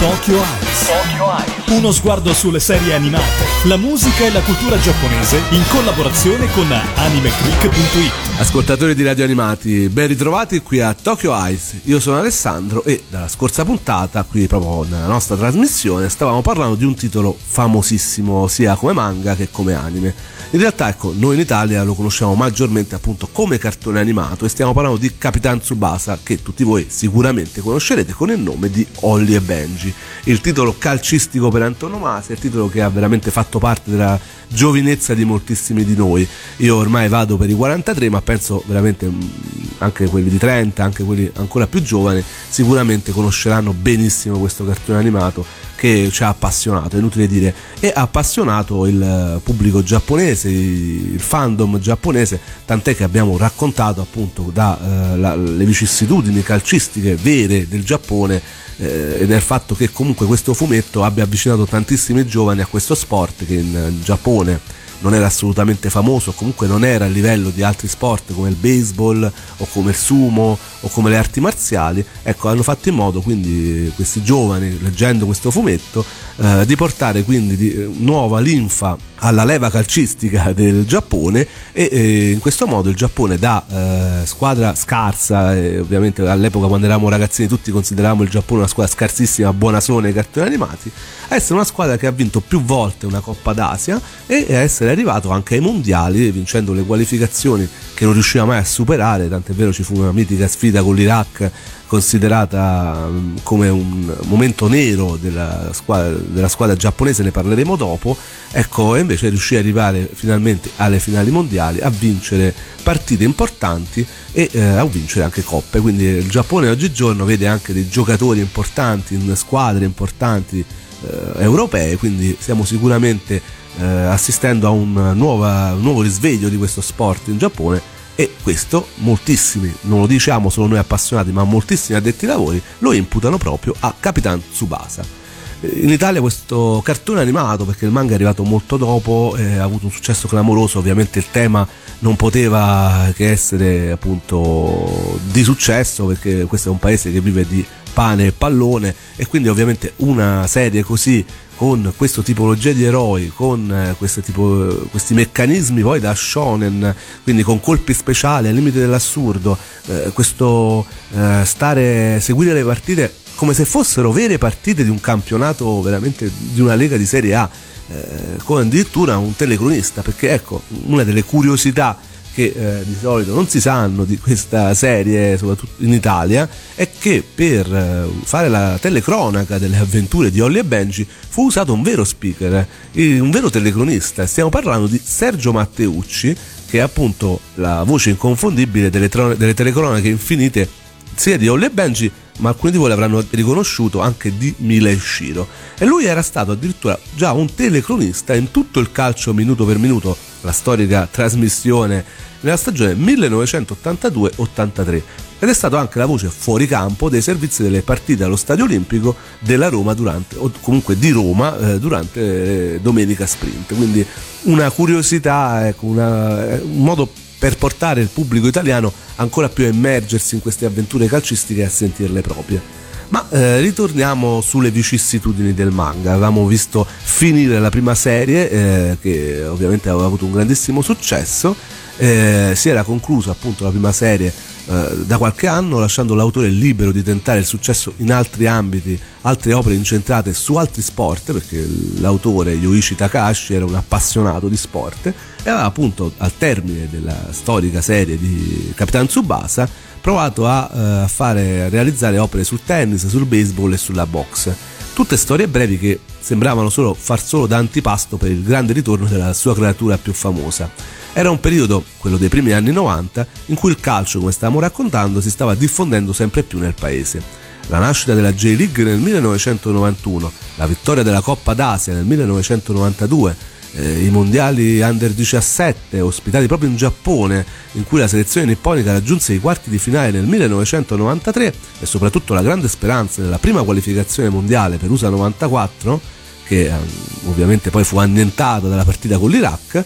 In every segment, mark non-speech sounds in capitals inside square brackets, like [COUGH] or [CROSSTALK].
Tokyo Eyes. Uno sguardo sulle serie animate, la musica e la cultura giapponese in collaborazione con animeclick.it. Ascoltatori di radio animati, ben ritrovati qui a Tokyo Eyes. Io sono Alessandro e dalla scorsa puntata, qui proprio nella nostra trasmissione, stavamo parlando di un titolo famosissimo sia come manga che come anime. In realtà, ecco, noi in Italia lo conosciamo maggiormente appunto come cartone animato e stiamo parlando di Capitan Tsubasa che tutti voi sicuramente conoscerete con il nome di Holly e Benji. Il titolo calcistico per antonomasia, il titolo che ha veramente fatto parte della giovinezza di moltissimi di noi. Io ormai vado per i 43, ma penso veramente mm, anche quelli di 30, anche quelli ancora più giovani, sicuramente conosceranno benissimo questo cartone animato che ci ha appassionato, è inutile dire, e ha appassionato il pubblico giapponese, il fandom giapponese, tant'è che abbiamo raccontato appunto dalle eh, vicissitudini calcistiche vere del Giappone eh, e del fatto che comunque questo fumetto abbia avvicinato tantissimi giovani a questo sport che in Giappone non era assolutamente famoso, comunque non era a livello di altri sport come il baseball o come il sumo o come le arti marziali, ecco, hanno fatto in modo quindi questi giovani, leggendo questo fumetto, eh, di portare quindi di, eh, nuova linfa alla leva calcistica del Giappone e eh, in questo modo il Giappone da eh, squadra scarsa, eh, ovviamente all'epoca quando eravamo ragazzini tutti consideravamo il Giappone una squadra scarsissima, buonasone ai cartoni animati, a essere una squadra che ha vinto più volte una Coppa d'Asia e a essere arrivato anche ai mondiali vincendo le qualificazioni che non riusciva mai a superare, tant'è vero ci fu una mitica sfida con l'Iraq considerata mm, come un momento nero della squadra, della squadra, giapponese, ne parleremo dopo, ecco, invece riuscì ad arrivare finalmente alle finali mondiali, a vincere partite importanti e eh, a vincere anche coppe, quindi il Giappone oggigiorno vede anche dei giocatori importanti in squadre importanti eh, europee, quindi siamo sicuramente eh, assistendo a un, nuova, un nuovo risveglio di questo sport in Giappone e questo moltissimi, non lo diciamo solo noi appassionati, ma moltissimi addetti ai lavori lo imputano proprio a Capitan Tsubasa. In Italia questo cartone animato, perché il manga è arrivato molto dopo, eh, ha avuto un successo clamoroso, ovviamente il tema non poteva che essere appunto di successo, perché questo è un paese che vive di pane e pallone e quindi ovviamente una serie così con questa tipologia di eroi, con eh, tipo, questi meccanismi poi da shonen, quindi con colpi speciali al limite dell'assurdo, eh, questo eh, stare, seguire le partite come se fossero vere partite di un campionato veramente di una lega di Serie A, eh, con addirittura un telecronista, perché ecco, una delle curiosità che eh, di solito non si sanno di questa serie, soprattutto in Italia, è che per eh, fare la telecronaca delle avventure di Holly e Benji fu usato un vero speaker, eh, un vero telecronista. Stiamo parlando di Sergio Matteucci, che è appunto la voce inconfondibile delle, delle telecronache infinite sia di Holly e Benji ma alcuni di voi l'avranno riconosciuto anche di Mile Shiro. E lui era stato addirittura già un telecronista in tutto il calcio minuto per minuto, la storica trasmissione nella stagione 1982-83 ed è stato anche la voce fuori campo dei servizi delle partite allo Stadio Olimpico della Roma durante, o comunque di Roma eh, durante eh, Domenica Sprint. Quindi una curiosità, ecco, una, eh, un modo per portare il pubblico italiano ancora più a immergersi in queste avventure calcistiche e a sentirle proprie. Ma eh, ritorniamo sulle vicissitudini del manga. Avevamo visto finire la prima serie, eh, che ovviamente aveva avuto un grandissimo successo. Eh, si era conclusa appunto la prima serie eh, da qualche anno, lasciando l'autore libero di tentare il successo in altri ambiti, altre opere incentrate su altri sport, perché l'autore Yoichi Takashi era un appassionato di sport e aveva appunto al termine della storica serie di Capitan Tsubasa provato a, uh, fare, a realizzare opere sul tennis, sul baseball e sulla box. Tutte storie brevi che sembravano solo far solo da antipasto per il grande ritorno della sua creatura più famosa. Era un periodo, quello dei primi anni 90, in cui il calcio, come stavamo raccontando, si stava diffondendo sempre più nel paese. La nascita della J-League nel 1991, la vittoria della Coppa d'Asia nel 1992, eh, i mondiali under 17 ospitati proprio in Giappone, in cui la selezione nipponica raggiunse i quarti di finale nel 1993 e soprattutto la grande speranza nella prima qualificazione mondiale per USA 94, che eh, ovviamente poi fu annientata dalla partita con l'Iraq,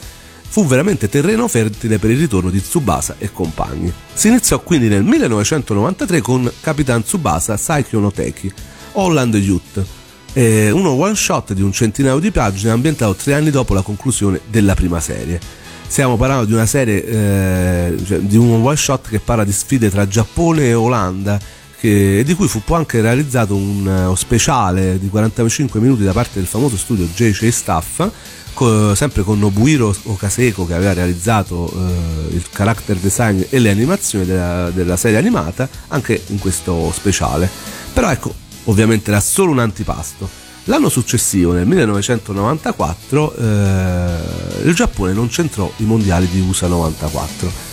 fu veramente terreno fertile per il ritorno di Tsubasa e compagni. Si iniziò quindi nel 1993 con Capitan Tsubasa Saikyo no Teki, Holland Youth, È uno one shot di un centinaio di pagine ambientato tre anni dopo la conclusione della prima serie. Stiamo parlando di una serie, eh, cioè, di un one shot che parla di sfide tra Giappone e Olanda che, di cui fu poi anche realizzato un uh, speciale di 45 minuti da parte del famoso studio JJ Staff co- sempre con Nobuhiro Okaseko che aveva realizzato uh, il character design e le animazioni della, della serie animata anche in questo speciale però ecco ovviamente era solo un antipasto. L'anno successivo, nel 1994, eh, il Giappone non centrò i mondiali di USA 94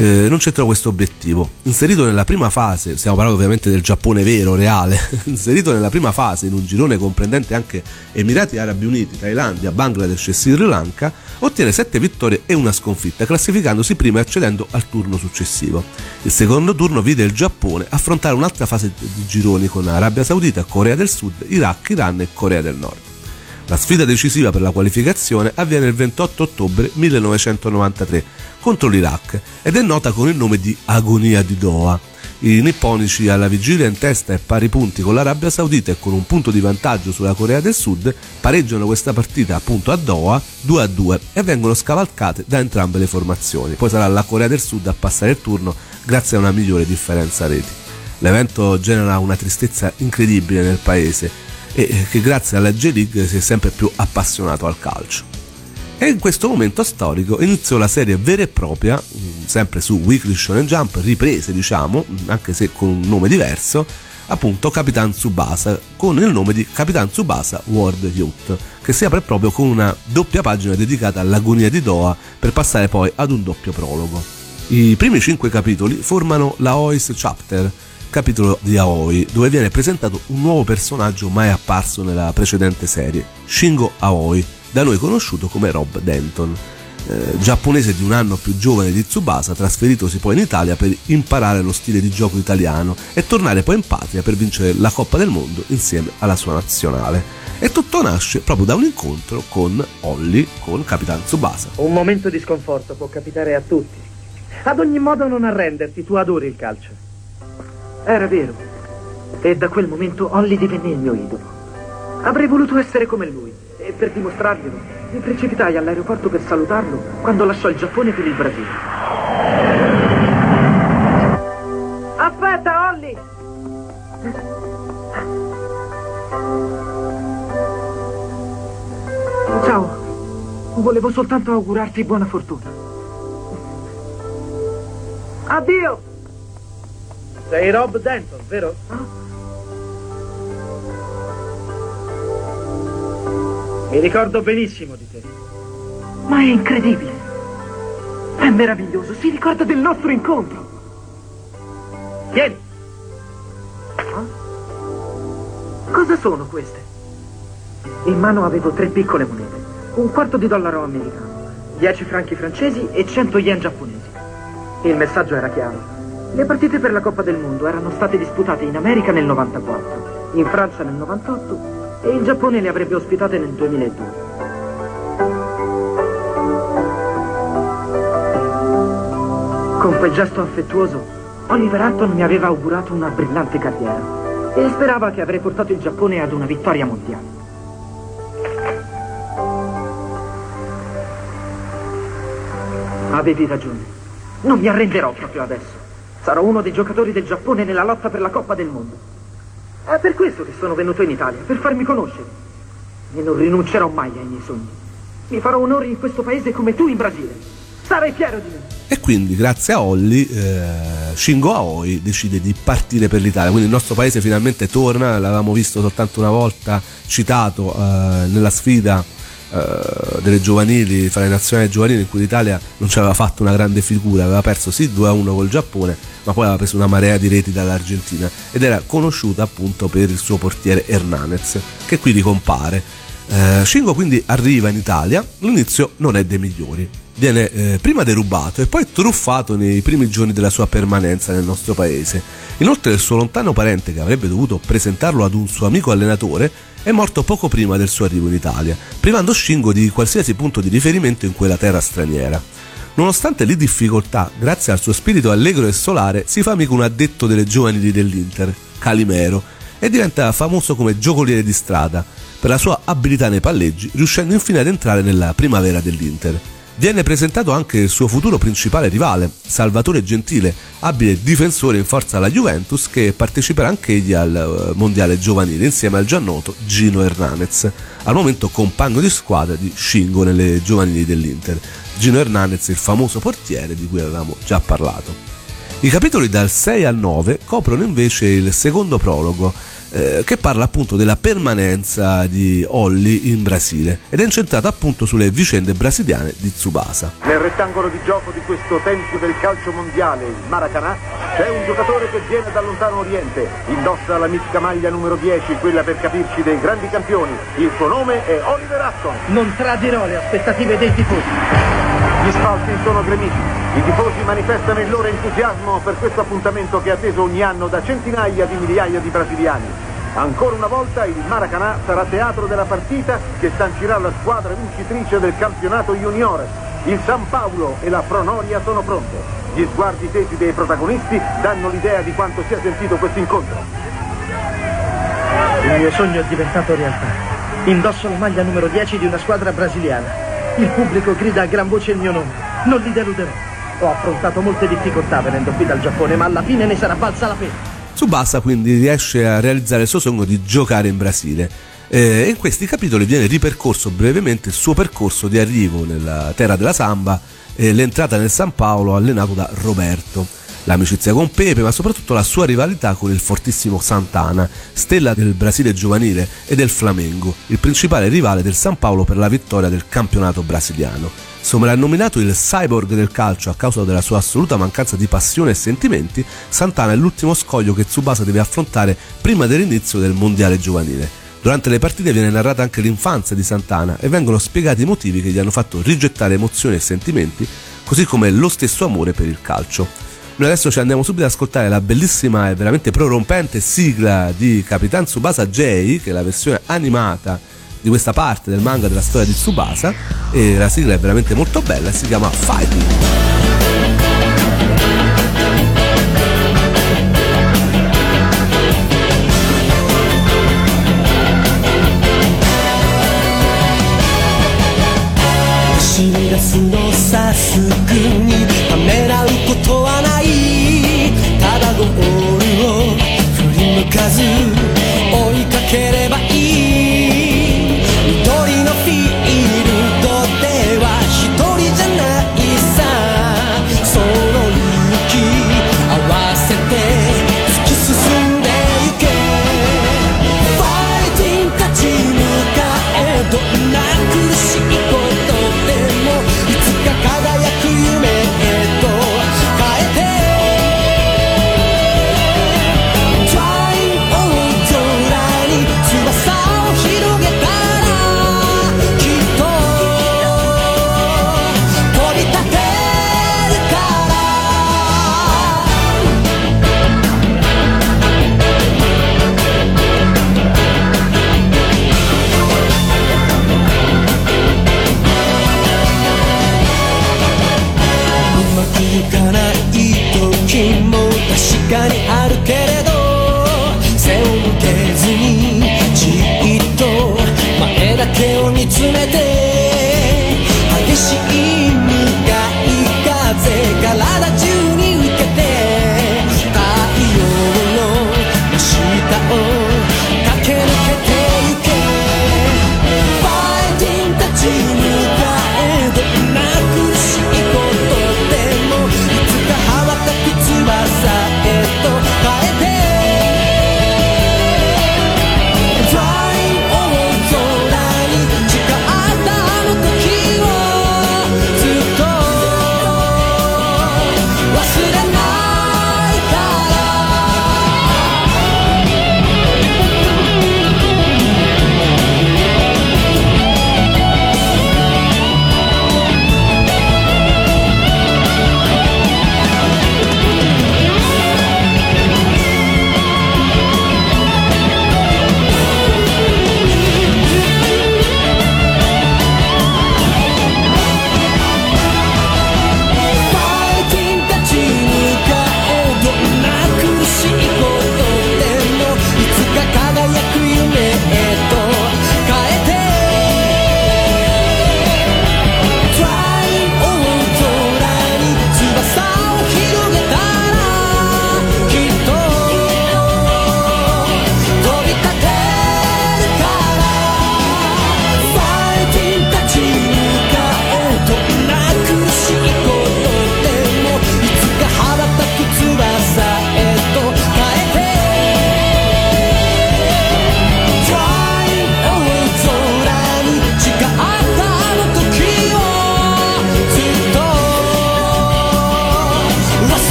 eh, non c'entrò questo obiettivo. Inserito nella prima fase, stiamo parlando ovviamente del Giappone vero, reale, [LAUGHS] inserito nella prima fase in un girone comprendente anche Emirati Arabi Uniti, Thailandia, Bangladesh e Sri Lanka, ottiene 7 vittorie e una sconfitta, classificandosi prima e accedendo al turno successivo. Il secondo turno vide il Giappone affrontare un'altra fase di gironi con Arabia Saudita, Corea del Sud, Iraq, Iran e Corea del Nord. La sfida decisiva per la qualificazione avviene il 28 ottobre 1993 contro l'Iraq ed è nota con il nome di Agonia di Doha. I nipponici alla vigilia in testa e pari punti con l'Arabia Saudita e con un punto di vantaggio sulla Corea del Sud pareggiano questa partita appunto a Doha 2 a 2 e vengono scavalcate da entrambe le formazioni. Poi sarà la Corea del Sud a passare il turno grazie a una migliore differenza reti. L'evento genera una tristezza incredibile nel paese e che grazie alla J-League si è sempre più appassionato al calcio. E in questo momento storico iniziò la serie vera e propria, mm, sempre su Weekly Shonen Jump, riprese diciamo, anche se con un nome diverso, appunto Capitan Tsubasa, con il nome di Capitan Tsubasa World Youth, che si apre proprio con una doppia pagina dedicata all'agonia di Doha per passare poi ad un doppio prologo. I primi cinque capitoli formano la OIS Chapter, capitolo di Aoi, dove viene presentato un nuovo personaggio mai apparso nella precedente serie, Shingo Aoi, da noi conosciuto come Rob Denton. Eh, giapponese di un anno più giovane di Tsubasa, trasferitosi poi in Italia per imparare lo stile di gioco italiano e tornare poi in patria per vincere la Coppa del Mondo insieme alla sua nazionale. E tutto nasce proprio da un incontro con Holly, con Capitan Tsubasa. Un momento di sconforto può capitare a tutti. Ad ogni modo non arrenderti, tu adori il calcio. Era vero. E da quel momento Holly divenne il mio idolo. Avrei voluto essere come lui. E per dimostrarglielo, mi precipitai all'aeroporto per salutarlo quando lasciò il Giappone per il Brasile. Aspetta, Holly! Ciao. Volevo soltanto augurarti buona fortuna. Addio! Sei Rob Denton, vero? Mi ricordo benissimo di te. Ma è incredibile. È meraviglioso. Si ricorda del nostro incontro. Vieni. Ah? Cosa sono queste? In mano avevo tre piccole monete. Un quarto di dollaro americano, dieci franchi francesi e cento yen giapponesi. Il messaggio era chiaro. Le partite per la Coppa del Mondo erano state disputate in America nel 94, in Francia nel 98 e il Giappone le avrebbe ospitate nel 2002. Con quel gesto affettuoso, Oliver Hutton mi aveva augurato una brillante carriera e sperava che avrei portato il Giappone ad una vittoria mondiale. Avevi ragione. Non mi arrenderò proprio adesso. Sarò uno dei giocatori del Giappone nella lotta per la Coppa del Mondo. È per questo che sono venuto in Italia, per farmi conoscere. E non rinuncerò mai ai miei sogni. Mi farò onore in questo paese come tu in Brasile. Sarai fiero di me. E quindi, grazie a Holly, eh, Shingo Aoi decide di partire per l'Italia. Quindi il nostro paese finalmente torna. L'avevamo visto soltanto una volta citato eh, nella sfida eh, delle giovanili, fra le nazionali giovanili in cui l'Italia non ci aveva fatto una grande figura, aveva perso sì 2-1 col Giappone, ma poi aveva preso una marea di reti dall'Argentina ed era conosciuta appunto per il suo portiere Hernandez, che qui ricompare. Eh, Shingo quindi arriva in Italia, l'inizio non è dei migliori. Viene eh, prima derubato e poi truffato nei primi giorni della sua permanenza nel nostro paese. Inoltre il suo lontano parente che avrebbe dovuto presentarlo ad un suo amico allenatore è morto poco prima del suo arrivo in Italia, privando Shingo di qualsiasi punto di riferimento in quella terra straniera. Nonostante le difficoltà, grazie al suo spirito allegro e solare, si fa amico un addetto delle giovanili dell'Inter, Calimero, e diventa famoso come giocoliere di strada per la sua abilità nei palleggi, riuscendo infine ad entrare nella primavera dell'Inter. Viene presentato anche il suo futuro principale rivale, Salvatore Gentile, abile difensore in forza alla Juventus che parteciperà anch'egli al eh, mondiale giovanile insieme al già noto Gino Hernandez, al momento compagno di squadra di Shingo nelle giovanili dell'Inter. Gino Hernandez, il famoso portiere di cui avevamo già parlato. I capitoli dal 6 al 9 coprono invece il secondo prologo, eh, che parla appunto della permanenza di Olli in Brasile ed è incentrata appunto sulle vicende brasiliane di Tsubasa. Nel rettangolo di gioco di questo tempio del calcio mondiale, il Maracanã, c'è un giocatore che viene dal lontano oriente, indossa la mitica maglia numero 10, quella per capirci dei grandi campioni. Il suo nome è Oliver Aston. Non tradirò le aspettative dei tifosi. Gli spalti sono gremiti. I tifosi manifestano il loro entusiasmo per questo appuntamento che è atteso ogni anno da centinaia di migliaia di brasiliani. Ancora una volta il Maracanã sarà teatro della partita che sancirà la squadra vincitrice del campionato juniores. Il San Paolo e la Pronoria sono pronte. Gli sguardi tesi dei protagonisti danno l'idea di quanto sia sentito questo incontro. Il mio sogno è diventato realtà. Indosso la maglia numero 10 di una squadra brasiliana. Il pubblico grida a gran voce il mio nome. Non li deluderò. Ho affrontato molte difficoltà venendo qui dal Giappone, ma alla fine ne sarà valsa la pena. Tsubasa quindi riesce a realizzare il suo sogno di giocare in Brasile. Eh, in questi capitoli viene ripercorso brevemente il suo percorso di arrivo nella terra della samba e l'entrata nel San Paolo allenato da Roberto, l'amicizia con Pepe, ma soprattutto la sua rivalità con il fortissimo Santana, stella del Brasile giovanile e del Flamengo, il principale rivale del San Paolo per la vittoria del campionato brasiliano. Soprannominato il cyborg del calcio a causa della sua assoluta mancanza di passione e sentimenti, Santana è l'ultimo scoglio che Tsubasa deve affrontare prima dell'inizio del mondiale giovanile. Durante le partite viene narrata anche l'infanzia di Santana e vengono spiegati i motivi che gli hanno fatto rigettare emozioni e sentimenti, così come lo stesso amore per il calcio. Noi adesso ci andiamo subito ad ascoltare la bellissima e veramente prorompente sigla di Capitan Tsubasa J, che è la versione animata di questa parte del manga della storia di Tsubasa e la sigla è veramente molto bella, si chiama Fighting. 全て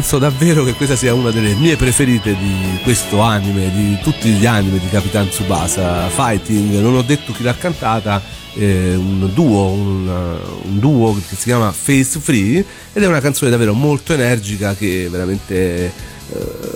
Penso davvero che questa sia una delle mie preferite di questo anime, di tutti gli anime di Capitan Tsubasa. Fighting, non ho detto chi l'ha cantata, eh, un duo, un, un, duo che si chiama Face Free ed è una canzone davvero molto energica che veramente eh,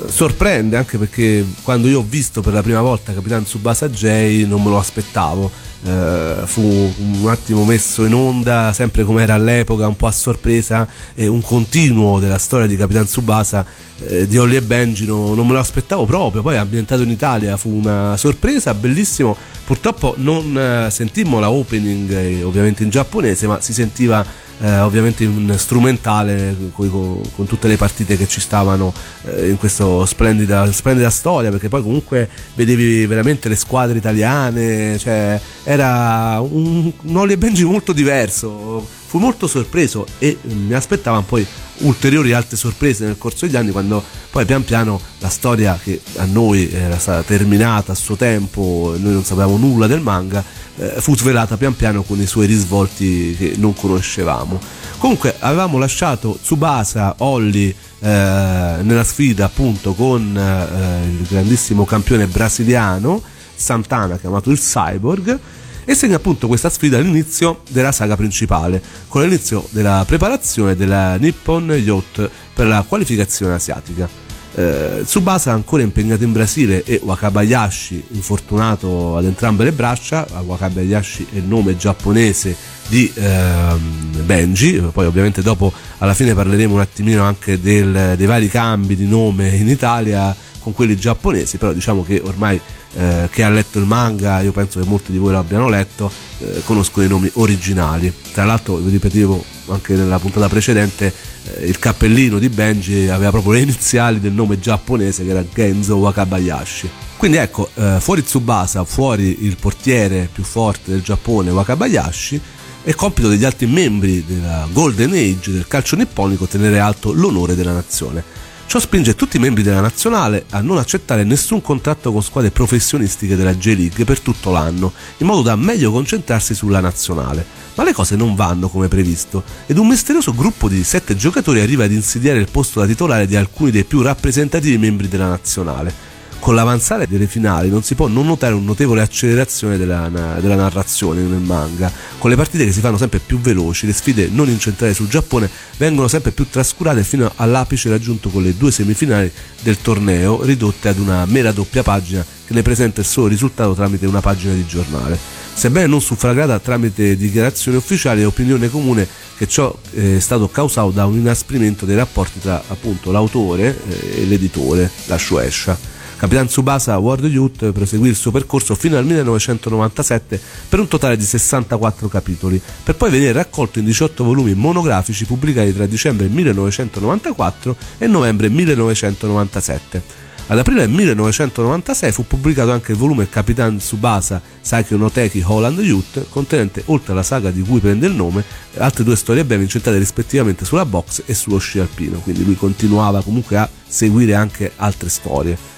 sorprende anche perché quando io ho visto per la prima volta Capitan Tsubasa J non me lo aspettavo eh, fu un attimo messo in onda sempre come era all'epoca un po' a sorpresa e un continuo della storia di Capitan Tsubasa eh, di Ollie e Benji no, non me lo aspettavo proprio. Poi ambientato in Italia fu una sorpresa bellissimo. Purtroppo non eh, sentimmo la opening eh, ovviamente in giapponese ma si sentiva eh, ovviamente un strumentale con, con, tutte le partite che ci stavano eh, in questa splendida, splendida, storia perché poi comunque vedevi veramente le squadre italiane cioè era un, un Oli e Benji molto diverso. Fu molto sorpreso e mi aspettavano poi ulteriori altre sorprese nel corso degli anni quando poi pian piano la storia che a noi era stata terminata a suo tempo noi non sapevamo nulla del manga eh, fu svelata pian piano con i suoi risvolti che non conoscevamo comunque avevamo lasciato Tsubasa, Olli eh, nella sfida appunto con eh, il grandissimo campione brasiliano Santana chiamato il Cyborg e segna appunto questa sfida all'inizio della saga principale, con l'inizio della preparazione della Nippon Yacht per la qualificazione asiatica. Eh, Tsubasa ancora impegnato in Brasile e Wakabayashi infortunato ad entrambe le braccia, Wakabayashi è il nome giapponese di eh, Benji, poi ovviamente dopo alla fine parleremo un attimino anche del, dei vari cambi di nome in Italia con quelli giapponesi, però diciamo che ormai eh, che ha letto il manga, io penso che molti di voi lo abbiano letto, eh, conoscono i nomi originali. Tra l'altro, vi ripetevo anche nella puntata precedente, eh, il cappellino di Benji aveva proprio le iniziali del nome giapponese che era Genzo Wakabayashi. Quindi ecco, eh, fuori Tsubasa, fuori il portiere più forte del Giappone, Wakabayashi, è compito degli altri membri della Golden Age del calcio nipponico tenere alto l'onore della nazione. Ciò spinge tutti i membri della nazionale a non accettare nessun contratto con squadre professionistiche della J-League per tutto l'anno, in modo da meglio concentrarsi sulla nazionale. Ma le cose non vanno come previsto ed un misterioso gruppo di sette giocatori arriva ad insidiare il posto da titolare di alcuni dei più rappresentativi membri della nazionale con l'avanzare delle finali non si può non notare un notevole accelerazione della, della, narrazione nel manga, con le partite che si fanno sempre più veloci, le sfide non incentrate sul Giappone vengono sempre più trascurate fino all'apice raggiunto con le due semifinali del torneo, ridotte ad una mera doppia pagina che ne presenta il solo risultato tramite una pagina di giornale. Sebbene non suffragata tramite dichiarazioni ufficiali, è opinione comune che ciò è stato causato da un inasprimento dei rapporti tra appunto l'autore eh, e l'editore, la Shueisha. Capitan Tsubasa World Youth proseguì il suo percorso fino al 1997 per un totale di 64 capitoli, per poi venire raccolto in 18 volumi monografici pubblicati tra dicembre 1994 e novembre 1997. Ad aprile 1996 fu pubblicato anche il volume Capitan Tsubasa Saikyo no Teki Holland Youth, contenente, oltre alla saga di cui prende il nome, altre due storie brevi incentrate rispettivamente sulla box e sullo sci alpino, quindi lui continuava comunque a seguire anche altre storie.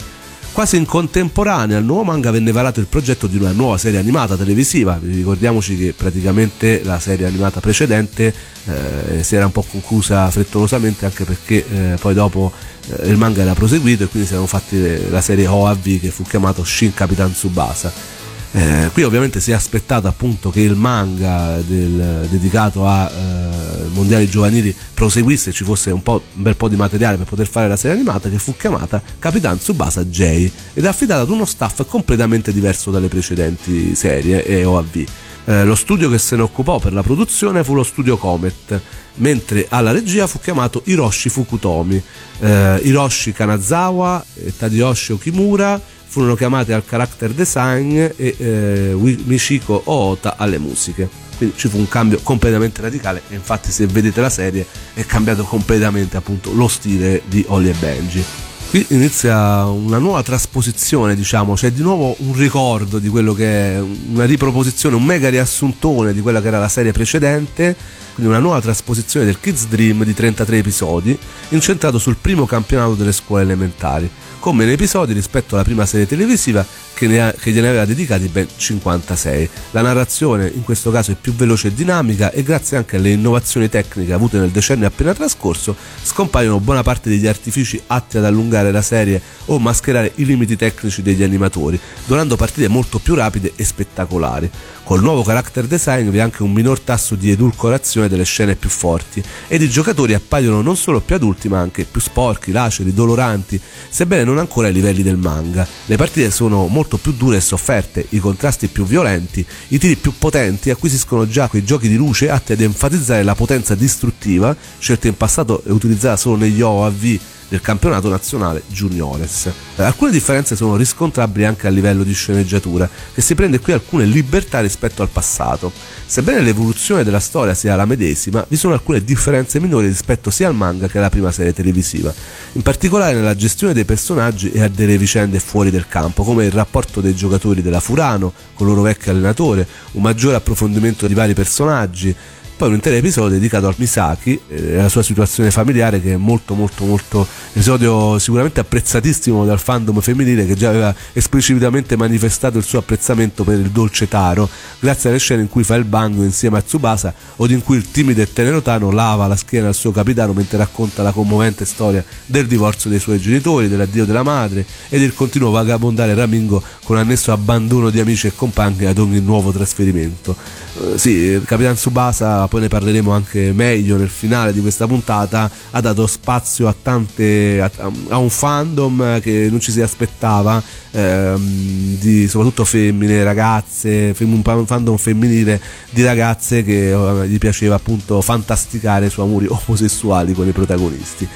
Quasi in contemporanea al nuovo manga venne varato il progetto di una nuova serie animata televisiva. Ricordiamoci che praticamente la serie animata precedente eh, si era un po' conclusa frettolosamente anche perché eh, poi dopo eh, il manga era proseguito e quindi si erano fatti la serie OAV che fu chiamato Shin Capitan Tsubasa eh, qui ovviamente si è aspettato appunto che il manga del, dedicato ai eh, mondiali giovanili proseguisse e ci fosse un, un, bel po' di materiale per poter fare la serie animata che fu chiamata Capitan Tsubasa J ed è affidata ad uno staff completamente diverso dalle precedenti serie e OAV. Eh, lo studio che se ne occupò per la produzione fu lo studio Comet, mentre alla regia fu chiamato Hiroshi Fukutomi, eh, Hiroshi Kanazawa, Tadayoshi Okimura, furono chiamate al character design e eh, Michiko Oota alle musiche. Quindi ci fu un cambio completamente radicale e infatti se vedete la serie è cambiato completamente appunto lo stile di Holly e Benji. Qui inizia una nuova trasposizione, diciamo, c'è di nuovo un ricordo di quello che è una riproposizione, un mega riassuntone di quella che era la serie precedente, quindi una nuova trasposizione del Kids Dream di 33 episodi, incentrato sul primo campionato delle scuole elementari con meno episodi rispetto alla prima serie televisiva che, ne ha, che gliene aveva dedicati ben 56. La narrazione in questo caso è più veloce e dinamica e grazie anche alle innovazioni tecniche avute nel decennio appena trascorso scompaiono buona parte degli artifici atti ad allungare la serie o mascherare i limiti tecnici degli animatori, donando partite molto più rapide e spettacolari. Col nuovo character design vi è anche un minor tasso di edulcorazione delle scene più forti ed i giocatori appaiono non solo più adulti ma anche più sporchi, laceri, doloranti, sebbene non ancora ai livelli del manga. Le partite sono molto più dure e sofferte, i contrasti più violenti, i tiri più potenti acquisiscono già quei giochi di luce atti ad enfatizzare la potenza distruttiva, scelta in passato e utilizzata solo negli OAV del campionato nazionale juniores. Alcune differenze sono riscontrabili anche a livello di sceneggiatura, che si prende qui alcune libertà rispetto al passato. Sebbene l'evoluzione della storia sia la medesima, vi sono alcune differenze minori rispetto sia al manga che alla prima serie televisiva, in particolare nella gestione dei personaggi e a delle vicende fuori del campo, come il rapporto dei giocatori della Furano con il loro vecchio allenatore, un maggiore approfondimento di vari personaggi, poi un intero episodio dedicato al Misaki e alla sua situazione familiare che è molto molto molto episodio sicuramente apprezzatissimo dal fandom femminile che già aveva esplicitamente manifestato il suo apprezzamento per il dolce Taro grazie alle scene in cui fa il bango insieme a Tsubasa o in cui il timido e tenero Tano lava la schiena al suo capitano mentre racconta la commovente storia del divorzio dei suoi genitori, dell'addio della madre e del continuo vagabondare Ramingo con annesso abbandono di amici e compagni ad ogni nuovo trasferimento. Eh, sì, il Capitan Tsubasa poi ne parleremo anche meglio nel finale di questa puntata, ha dato spazio a tante a, a un fandom che non ci si aspettava, ehm, di, soprattutto femmine, ragazze, un fandom femminile di ragazze che eh, gli piaceva appunto fantasticare su amori [LAUGHS] omosessuali con i protagonisti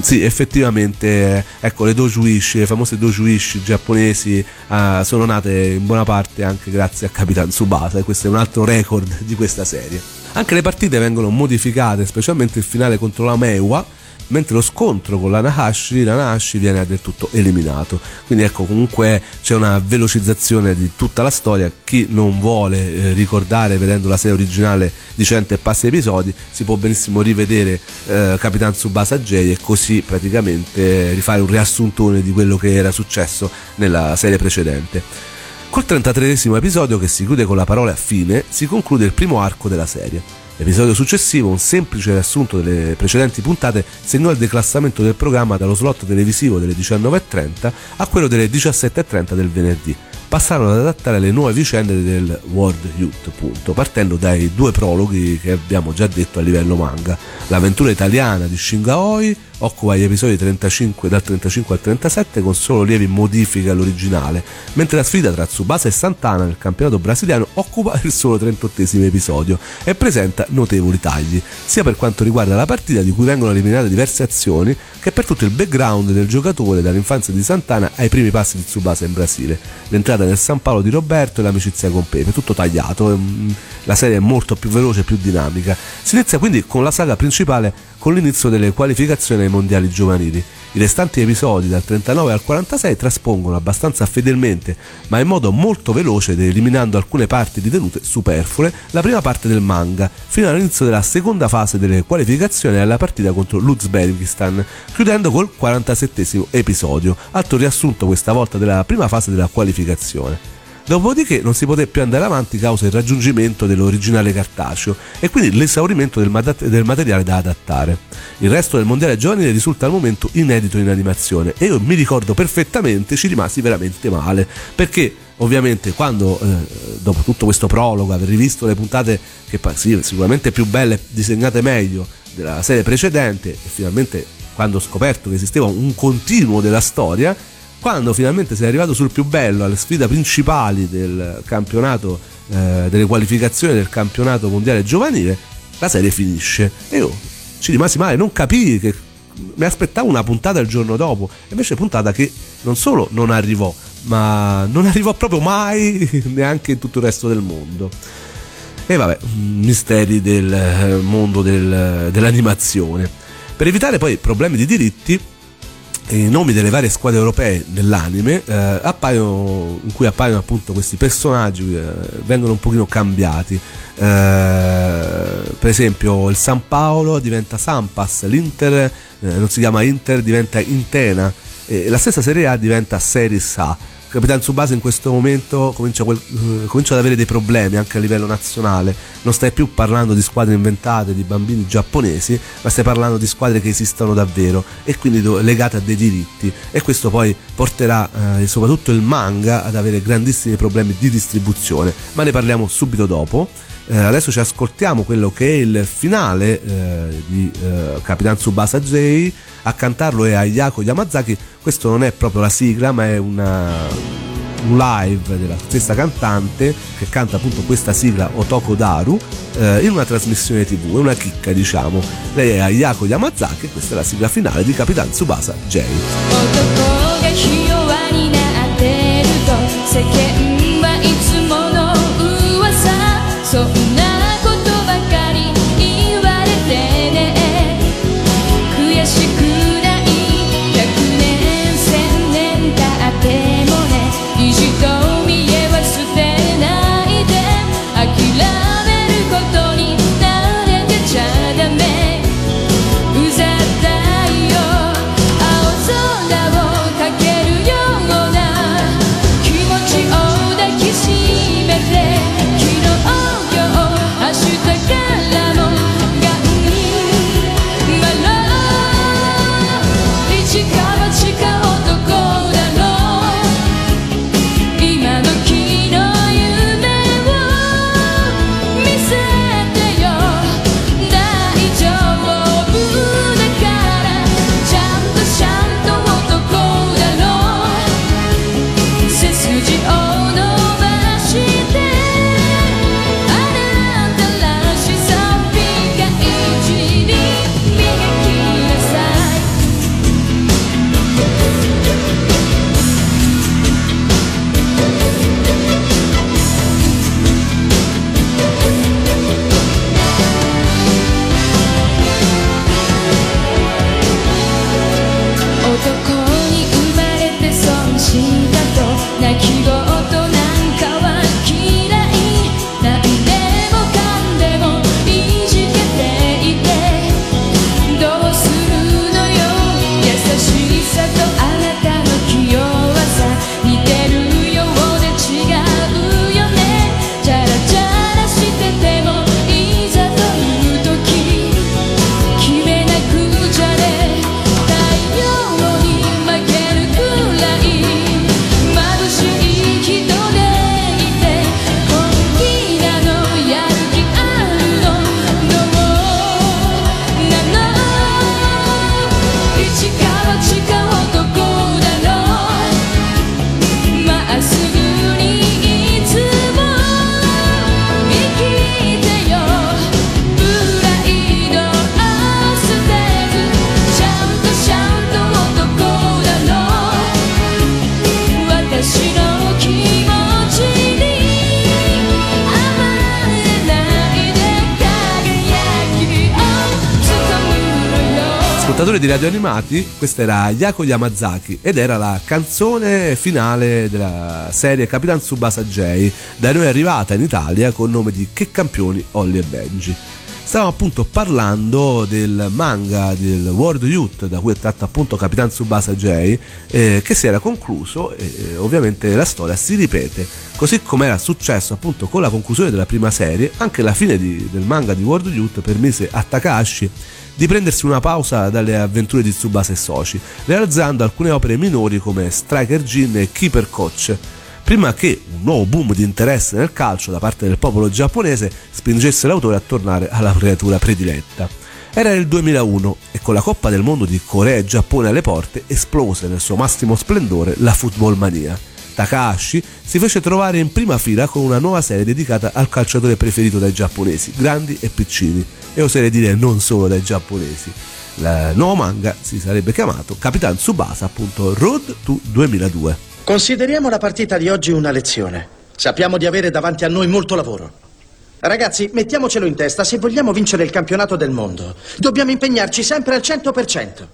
sì, effettivamente, ecco, le dojuish, le famose dojuish giapponesi uh, sono nate in buona parte anche grazie a Capitan Tsubasa e questo è un altro record di questa serie. Anche le partite vengono modificate, specialmente il finale contro la Meiwa, mentre lo scontro con la Nahashi, la Nahashi viene del tutto eliminato. Quindi ecco, comunque c'è una velocizzazione di tutta la storia. Chi non vuole eh, ricordare vedendo la serie originale di 100 e passi episodi, si può benissimo rivedere eh, Capitan Tsubasa J e così praticamente rifare un riassuntone di quello che era successo nella serie precedente. Col 33 episodio che si chiude con la parola fine, si conclude il primo arco della serie. L'episodio successivo, un semplice riassunto delle precedenti puntate, segnò il declassamento del programma dallo slot televisivo delle 19.30 a quello delle 17.30 del venerdì. Passarono ad adattare le nuove vicende del World Youth, punto, partendo dai due prologhi che abbiamo già detto a livello manga. L'avventura italiana di Shingaoi, occupa gli episodi 35, dal 35 al 37 con solo lievi modifiche all'originale, mentre la sfida tra Tsubasa e Santana nel campionato brasiliano occupa il solo 38 episodio e presenta notevoli tagli, sia per quanto riguarda la partita di cui vengono eliminate diverse azioni, che per tutto il background del giocatore dall'infanzia di Santana ai primi passi di Tsubasa in Brasile, l'entrata nel San Paolo di Roberto e l'amicizia con Pepe, tutto tagliato, ehm, la serie è molto più veloce e più dinamica. Si inizia quindi con la saga principale con l'inizio delle qualificazioni ai mondiali giovanili. I restanti episodi dal 39 al 46 traspongono abbastanza fedelmente, ma in modo molto veloce ed eliminando alcune parti ritenute superflue, la prima parte del manga, fino all'inizio della seconda fase delle qualificazioni alla partita contro l'Uzbekistan, chiudendo col 47 episodio, altro riassunto questa volta della prima fase della qualificazione. Dopodiché non si poté più andare avanti causa il raggiungimento dell'originale cartaceo e quindi l'esaurimento del, mat- del, materiale da adattare. Il resto del mondiale giovanile risulta al momento inedito in animazione e io mi ricordo perfettamente, ci rimasi veramente male perché ovviamente quando eh, dopo tutto questo prologo aver rivisto le puntate che sì, sicuramente più belle disegnate meglio della serie precedente e finalmente quando ho scoperto che esisteva un continuo della storia quando finalmente sei arrivato sul più bello, alle sfide principali del campionato, eh, delle qualificazioni del campionato mondiale giovanile, la serie finisce. E io ci rimasi male, non capii che mi aspettavo una puntata il giorno dopo, invece puntata che non solo non arrivò, ma non arrivò proprio mai [LAUGHS] neanche in tutto il resto del mondo. E vabbè, misteri del eh, mondo del, dell'animazione. Per evitare poi problemi di diritti, i nomi delle varie squadre europee nell'anime eh, appaiono, in cui appaiono appunto questi personaggi eh, vengono un pochino cambiati. Eh, per esempio il San Paolo diventa Sampas l'Inter eh, non si chiama Inter diventa Intena e la stessa Serie A diventa Series A Capitan Tsubasa in questo momento comincia, quel, uh, comincia, ad avere dei problemi anche a livello nazionale. Non stai più parlando di squadre inventate, di bambini giapponesi, ma stai parlando di squadre che esistono davvero e quindi legate a dei diritti. E questo poi porterà uh, soprattutto il manga ad avere grandissimi problemi di distribuzione. Ma ne parliamo subito dopo. Eh, adesso ci ascoltiamo quello che è il finale eh, di eh, Capitan Tsubasa J. A cantarlo è Ayako Yamazaki. Questo non è proprio la sigla, ma è una, un live della stessa cantante che canta appunto questa sigla Otoko Daru eh, in una trasmissione tv, è una chicca diciamo. Lei è Ayako Yamazaki e questa è la sigla finale di Capitan Tsubasa J. ascoltatori di Radio Animati, questa era Yako Yamazaki ed era la canzone finale della serie Capitan Tsubasa J, da noi arrivata in Italia con nome di Che campioni Olli e Benji. Stavamo appunto parlando del manga del World Youth da cui è tratto appunto Capitan Tsubasa J eh, che si era concluso e eh, ovviamente la storia si ripete così come era successo appunto con la conclusione della prima serie anche la fine di, del manga di World Youth permise a Takahashi di prendersi una pausa dalle avventure di Tsubasa e Soci, realizzando alcune opere minori come Striker Gin e Keeper Coach, prima che un nuovo boom di interesse nel calcio da parte del popolo giapponese spingesse l'autore a tornare alla creatura prediletta. Era il 2001 e con la Coppa del Mondo di Corea e Giappone alle porte esplose nel suo massimo splendore la football mania. Takahashi si fece trovare in prima fila con una nuova serie dedicata al calciatore preferito dai giapponesi, grandi e piccini, e oserei dire non solo dai giapponesi. Il nuovo manga si sarebbe chiamato Capitan Tsubasa, appunto Road to 2002. Consideriamo la partita di oggi una lezione. Sappiamo di avere davanti a noi molto lavoro. Ragazzi, mettiamocelo in testa, se vogliamo vincere il campionato del mondo, dobbiamo impegnarci sempre al 100%.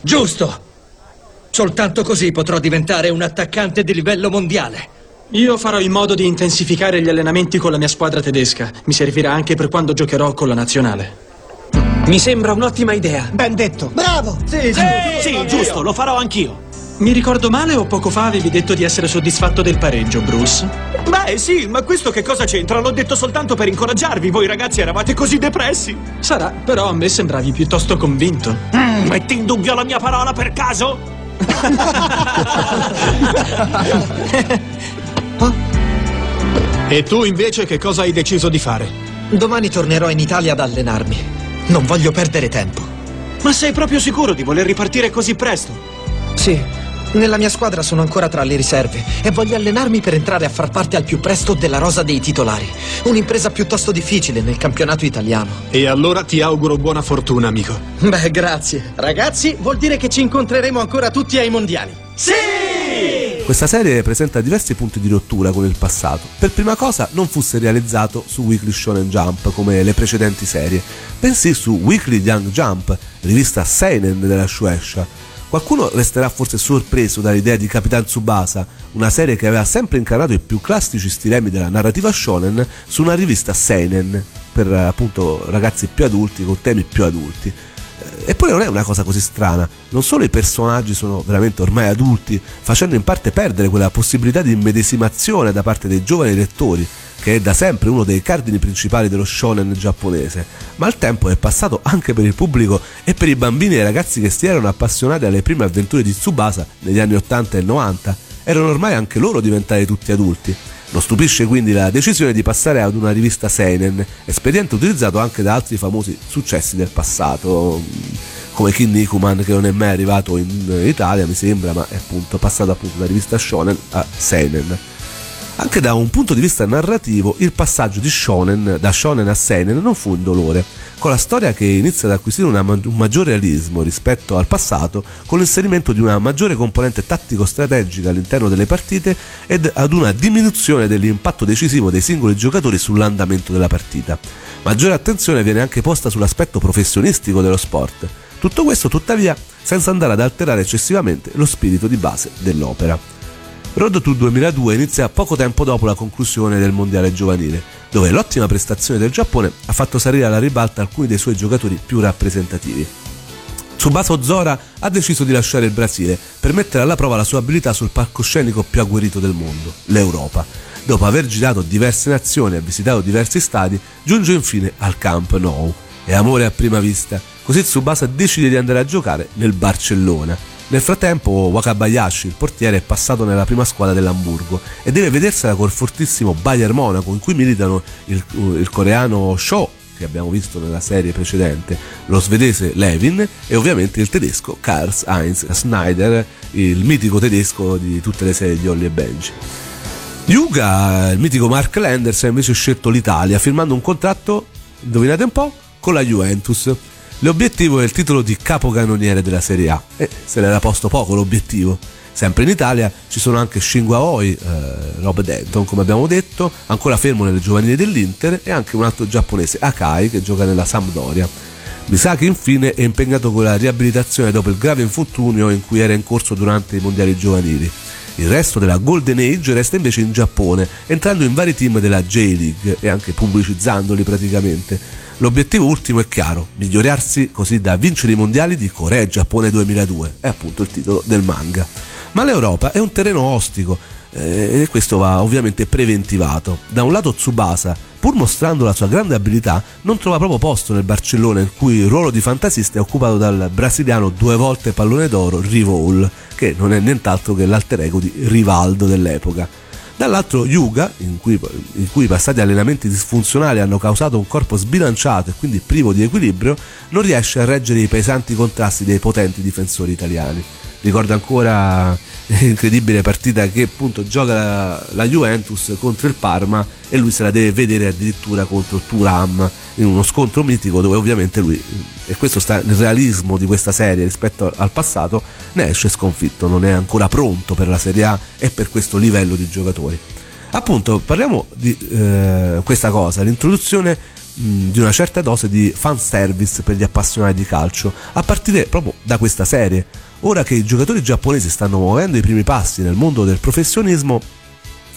Giusto! Soltanto così potrò diventare un attaccante di livello mondiale. Io farò in modo di intensificare gli allenamenti con la mia squadra tedesca. Mi servirà anche per quando giocherò con la nazionale. Mi sembra un'ottima idea. Ben detto. Bravo! Sì, sì, sì, giusto, lo farò anch'io. Mi ricordo male o poco fa avevi detto di essere soddisfatto del pareggio, Bruce? Beh, sì, ma questo che cosa c'entra? L'ho detto soltanto per incoraggiarvi. Voi ragazzi eravate così depressi. Sarà, però a me sembravi piuttosto convinto. Mm, metti in dubbio la mia parola per caso? E tu invece che cosa hai deciso di fare? Domani tornerò in Italia ad allenarmi. Non voglio perdere tempo. Ma sei proprio sicuro di voler ripartire così presto? Sì, nella mia squadra sono ancora tra le riserve e voglio allenarmi per entrare a far parte al più presto della rosa dei titolari. Un'impresa piuttosto difficile nel campionato italiano. E allora ti auguro buona fortuna, amico. Beh, grazie. Ragazzi, vuol dire che ci incontreremo ancora tutti ai mondiali. Questa serie presenta diversi punti di rottura con il passato. Per prima cosa non fu serializzato su Weekly Shonen Jump come le precedenti serie, bensì su Weekly Young Jump, rivista seinen della Shueisha. Qualcuno resterà forse sorpreso dall'idea di Capitan Tsubasa, una serie che aveva sempre incarnato i più classici stilemi della narrativa shonen su una rivista seinen per appunto ragazzi più adulti con temi più adulti. Eppure non è una cosa così strana, non solo i personaggi sono veramente ormai adulti, facendo in parte perdere quella possibilità di immedesimazione da parte dei giovani lettori, che è da sempre uno dei cardini principali dello shonen giapponese, ma il tempo è passato anche per il pubblico e per i bambini e i ragazzi che si erano appassionati alle prime avventure di Tsubasa negli anni 80 e 90, erano ormai anche loro diventati tutti adulti. Non stupisce quindi la decisione di passare ad una rivista seinen, espediente utilizzato anche da altri famosi successi del passato, come Kinnikuman che non è mai arrivato in Italia mi sembra, ma è appunto passato appunto da rivista shonen a seinen. Anche da un punto di vista narrativo, il passaggio di shonen da shonen a seinen non fu indolore, con la storia che inizia ad acquisire una, un maggiore realismo rispetto al passato, con l'inserimento di una maggiore componente tattico-strategica all'interno delle partite ed ad una diminuzione dell'impatto decisivo dei singoli giocatori sull'andamento della partita. Maggiore attenzione viene anche posta sull'aspetto professionistico dello sport. Tutto questo, tuttavia, senza andare ad alterare eccessivamente lo spirito di base dell'opera. Road to 2002 inizia poco tempo dopo la conclusione del mondiale giovanile, dove l'ottima prestazione del Giappone ha fatto salire alla ribalta alcuni dei suoi giocatori più rappresentativi. Tsubasa Ozora ha deciso di lasciare il Brasile per mettere alla prova la sua abilità sul palcoscenico più agguerrito del mondo, l'Europa. Dopo aver girato diverse nazioni e visitato diversi stadi, giunge infine al Camp Nou. È amore a prima vista, così Tsubasa decide di andare a giocare nel Barcellona. Nel frattempo Wakabayashi, il portiere, è passato nella prima squadra dell'Hamburgo e deve vedersela col fortissimo Bayern Monaco in cui militano il, il coreano Shaw che abbiamo visto nella serie precedente, lo svedese Levin e ovviamente il tedesco Karls Heinz Schneider, il mitico tedesco di tutte le serie di Olli e Benji. Yuga, il mitico Mark Landers, ha invece scelto l'Italia firmando un contratto, indovinate un po', con la Juventus. L'obiettivo è il titolo di capocannoniere della Serie A e se l'era posto poco l'obiettivo. Sempre in Italia ci sono anche Shingo Aoi, eh, Rob Denton come abbiamo detto, ancora fermo nelle giovanili dell'Inter e anche un altro giapponese Akai che gioca nella Sampdoria. Misaki infine è impegnato con la riabilitazione dopo il grave infortunio in cui era in corso durante i mondiali giovanili. Il resto della Golden Age resta invece in Giappone, entrando in vari team della J-League e anche pubblicizzandoli praticamente. L'obiettivo ultimo è chiaro, migliorarsi così da vincere i mondiali di Corea e Giappone 2002, è appunto il titolo del manga. Ma l'Europa è un terreno ostico eh, e questo va ovviamente preventivato. Da un lato Tsubasa, pur mostrando la sua grande abilità, non trova proprio posto nel Barcellona in cui il ruolo di fantasista è occupato dal brasiliano due volte pallone d'oro Rivol, che non è nient'altro che l'alter ego di Rivaldo dell'epoca. Dall'altro Yuga, in cui, in cui passati allenamenti disfunzionali hanno causato un corpo sbilanciato e quindi privo di equilibrio, non riesce a reggere i pesanti contrasti dei potenti difensori italiani. Ricordo ancora l'incredibile partita che appunto gioca la, Juventus contro il Parma e lui se la deve vedere addirittura contro Turam in uno scontro mitico dove ovviamente lui, e questo sta nel realismo di questa serie rispetto al passato, ne esce sconfitto, non è ancora pronto per la Serie A e per questo livello di giocatori. Appunto, parliamo di eh, questa cosa, l'introduzione di una certa dose di fanservice per gli appassionati di calcio, a partire proprio da questa serie. Ora che i giocatori giapponesi stanno muovendo i primi passi nel mondo del professionismo,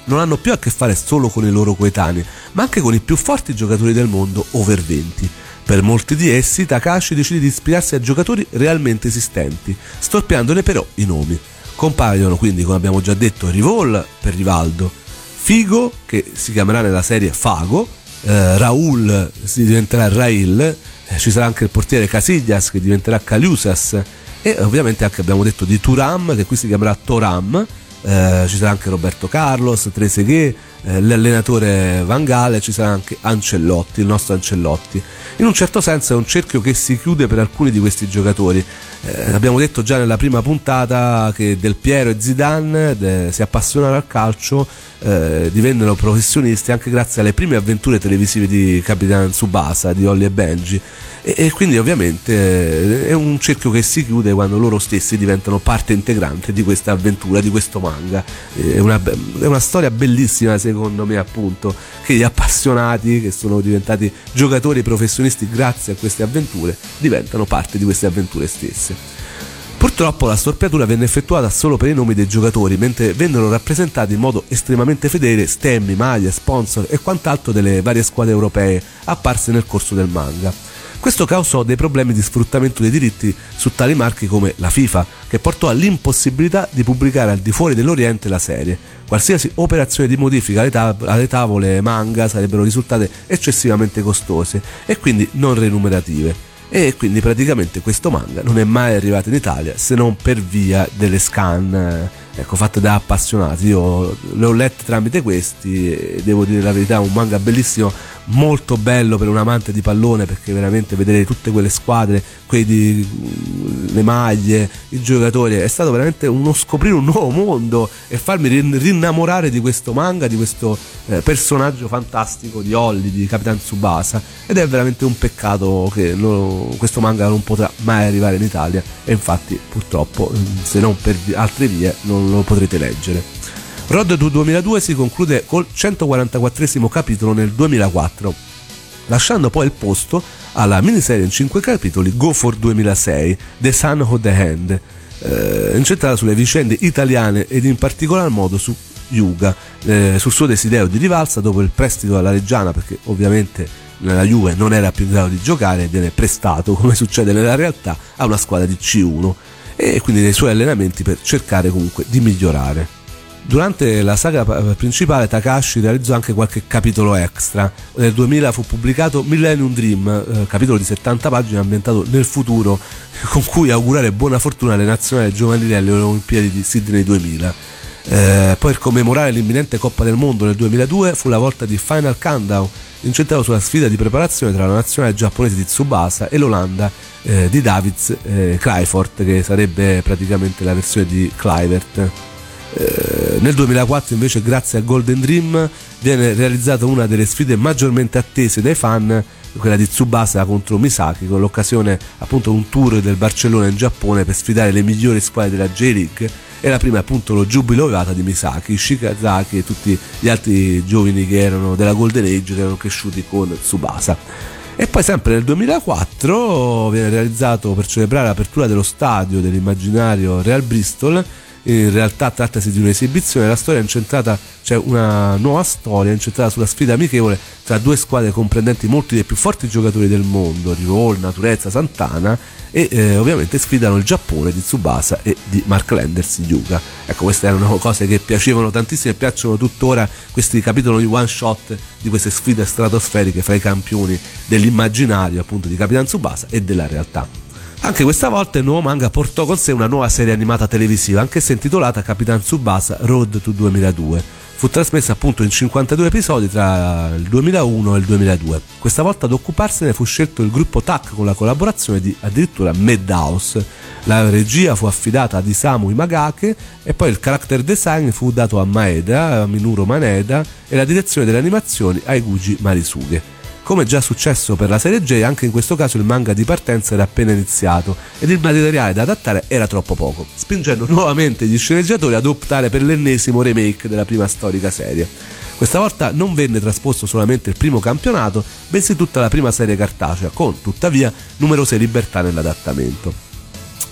non hanno più a che fare solo con i loro coetanei, ma anche con i più forti giocatori del mondo over 20. Per molti di essi Takashi decide di ispirarsi a giocatori realmente esistenti, storpiandone però i nomi. Compaiono quindi, come abbiamo già detto, Rivol per Rivaldo, Figo, che si chiamerà nella serie Fago, eh, Raul si diventerà Rail, eh, ci sarà anche il portiere Casillas che diventerà Caliusas e ovviamente anche abbiamo detto di Turam che qui si chiamerà Toram, eh, ci sarà anche Roberto Carlos, Trezeguet, eh, l'allenatore Van Gaal, ci sarà anche Ancellotti, il nostro Ancellotti. In un certo senso è un cerchio che si chiude per alcuni di questi giocatori. Eh, abbiamo detto già nella prima puntata che Del Piero e Zidane de, si appassionarono al calcio, eh, divennero professionisti anche grazie alle prime avventure televisive di Capitan Tsubasa, di Ollie e Benji e, e quindi ovviamente eh, è un cerchio che si chiude quando loro stessi diventano parte integrante di questa avventura, di questo manga. È una, è una storia bellissima secondo me appunto che gli appassionati che sono diventati giocatori professionisti grazie a queste avventure diventano parte di queste avventure stesse. Purtroppo la storpiatura venne effettuata solo per i nomi dei giocatori, mentre vennero rappresentati in modo estremamente fedele stemmi, maglie, sponsor e quant'altro delle varie squadre europee apparse nel corso del manga. Questo causò dei problemi di sfruttamento dei diritti su tali marchi come la FIFA, che portò all'impossibilità di pubblicare al di fuori dell'Oriente la serie. Qualsiasi operazione di modifica alle, tav- alle tavole manga sarebbero risultate eccessivamente costose e quindi non renumerative e quindi praticamente questo manga non è mai arrivato in Italia se non per via delle scan ecco, fatte da appassionati. Io le ho lette tramite questi e devo dire la verità un manga bellissimo molto bello per un amante di pallone perché veramente vedere tutte quelle squadre quelli, le maglie i giocatori è stato veramente uno scoprire un nuovo mondo e farmi rinnamorare di questo manga di questo eh, personaggio fantastico di Holly di Capitan Tsubasa. Ed è veramente un peccato che lo, questo manga non potrà mai arrivare in Italia e infatti purtroppo se non per altre vie non lo potrete leggere. Road to 2002 si conclude col 144 capitolo nel 2004, lasciando poi il posto alla miniserie in 5 capitoli Go for 2006, The Sun of the Hand, eh, incentrata sulle vicende italiane ed in particolar modo su Yuga, eh, sul suo desiderio di rivalsa dopo il prestito alla Reggiana, perché ovviamente nella Juve non era più in grado di giocare e viene prestato, [LAUGHS] come succede nella realtà, a una squadra di C1 e quindi dei suoi allenamenti per cercare comunque di migliorare. Durante la saga principale Takashi realizzò anche qualche capitolo extra. Nel 2000 fu pubblicato Millennium Dream, eh, capitolo di 70 pagine ambientato nel futuro, [LAUGHS] con cui augurare buona fortuna alle nazionali giovanili alle Olimpiadi di Sydney 2000. Eh, poi per commemorare l'imminente Coppa del Mondo nel 2002 fu la volta di Final Countdown, incentrato sulla sfida di preparazione tra la nazionale giapponese di Tsubasa e l'Olanda eh, di Davids eh, Clyford, che sarebbe praticamente la versione di Clivert. Eh, nel 2004 invece grazie a Golden Dream viene realizzata una delle sfide maggiormente attese dai fan quella di Tsubasa contro Misaki con l'occasione appunto un tour del Barcellona in Giappone per sfidare le migliori squadre della J-League e la prima appunto lo giubilo ovata di Misaki, Shikazaki e tutti gli altri giovani che erano della Golden Age che erano cresciuti con Tsubasa. E poi sempre nel 2004 viene realizzato per celebrare l'apertura dello stadio dell'immaginario Real Bristol in realtà trattasi di un'esibizione, la storia è incentrata, c'è cioè una nuova storia incentrata sulla sfida amichevole tra due squadre comprendenti molti dei più forti giocatori del mondo, Rivol, Naturezza, Santana e eh, ovviamente sfidano il Giappone di Tsubasa e di Mark Landers Yuga. Ecco, queste erano cose che piacevano tantissimo e piacciono tuttora questi capitoli di one shot di queste sfide stratosferiche fra i campioni dell'immaginario appunto di Capitan Tsubasa e della realtà. Anche questa volta il nuovo manga portò con sé una nuova serie animata televisiva, anch'essa intitolata Capitan Tsubasa Road to 2002. Fu trasmessa appunto in 52 episodi tra il 2001 e il 2002. Questa volta ad occuparsene fu scelto il gruppo TAC con la collaborazione di addirittura Madhouse. La regia fu affidata ad Isamu Imagake e poi il character design fu dato a Maeda, a Minuro Maneda e la direzione delle animazioni a Eguchi Marisuge. Come già successo per la serie J, anche in questo caso il manga di partenza era appena iniziato ed il materiale da adattare era troppo poco, spingendo [LAUGHS] nuovamente gli sceneggiatori ad optare per l'ennesimo remake della prima storica serie. Questa volta non venne trasposto solamente il primo campionato, bensì tutta la prima serie cartacea, con tuttavia numerose libertà nell'adattamento.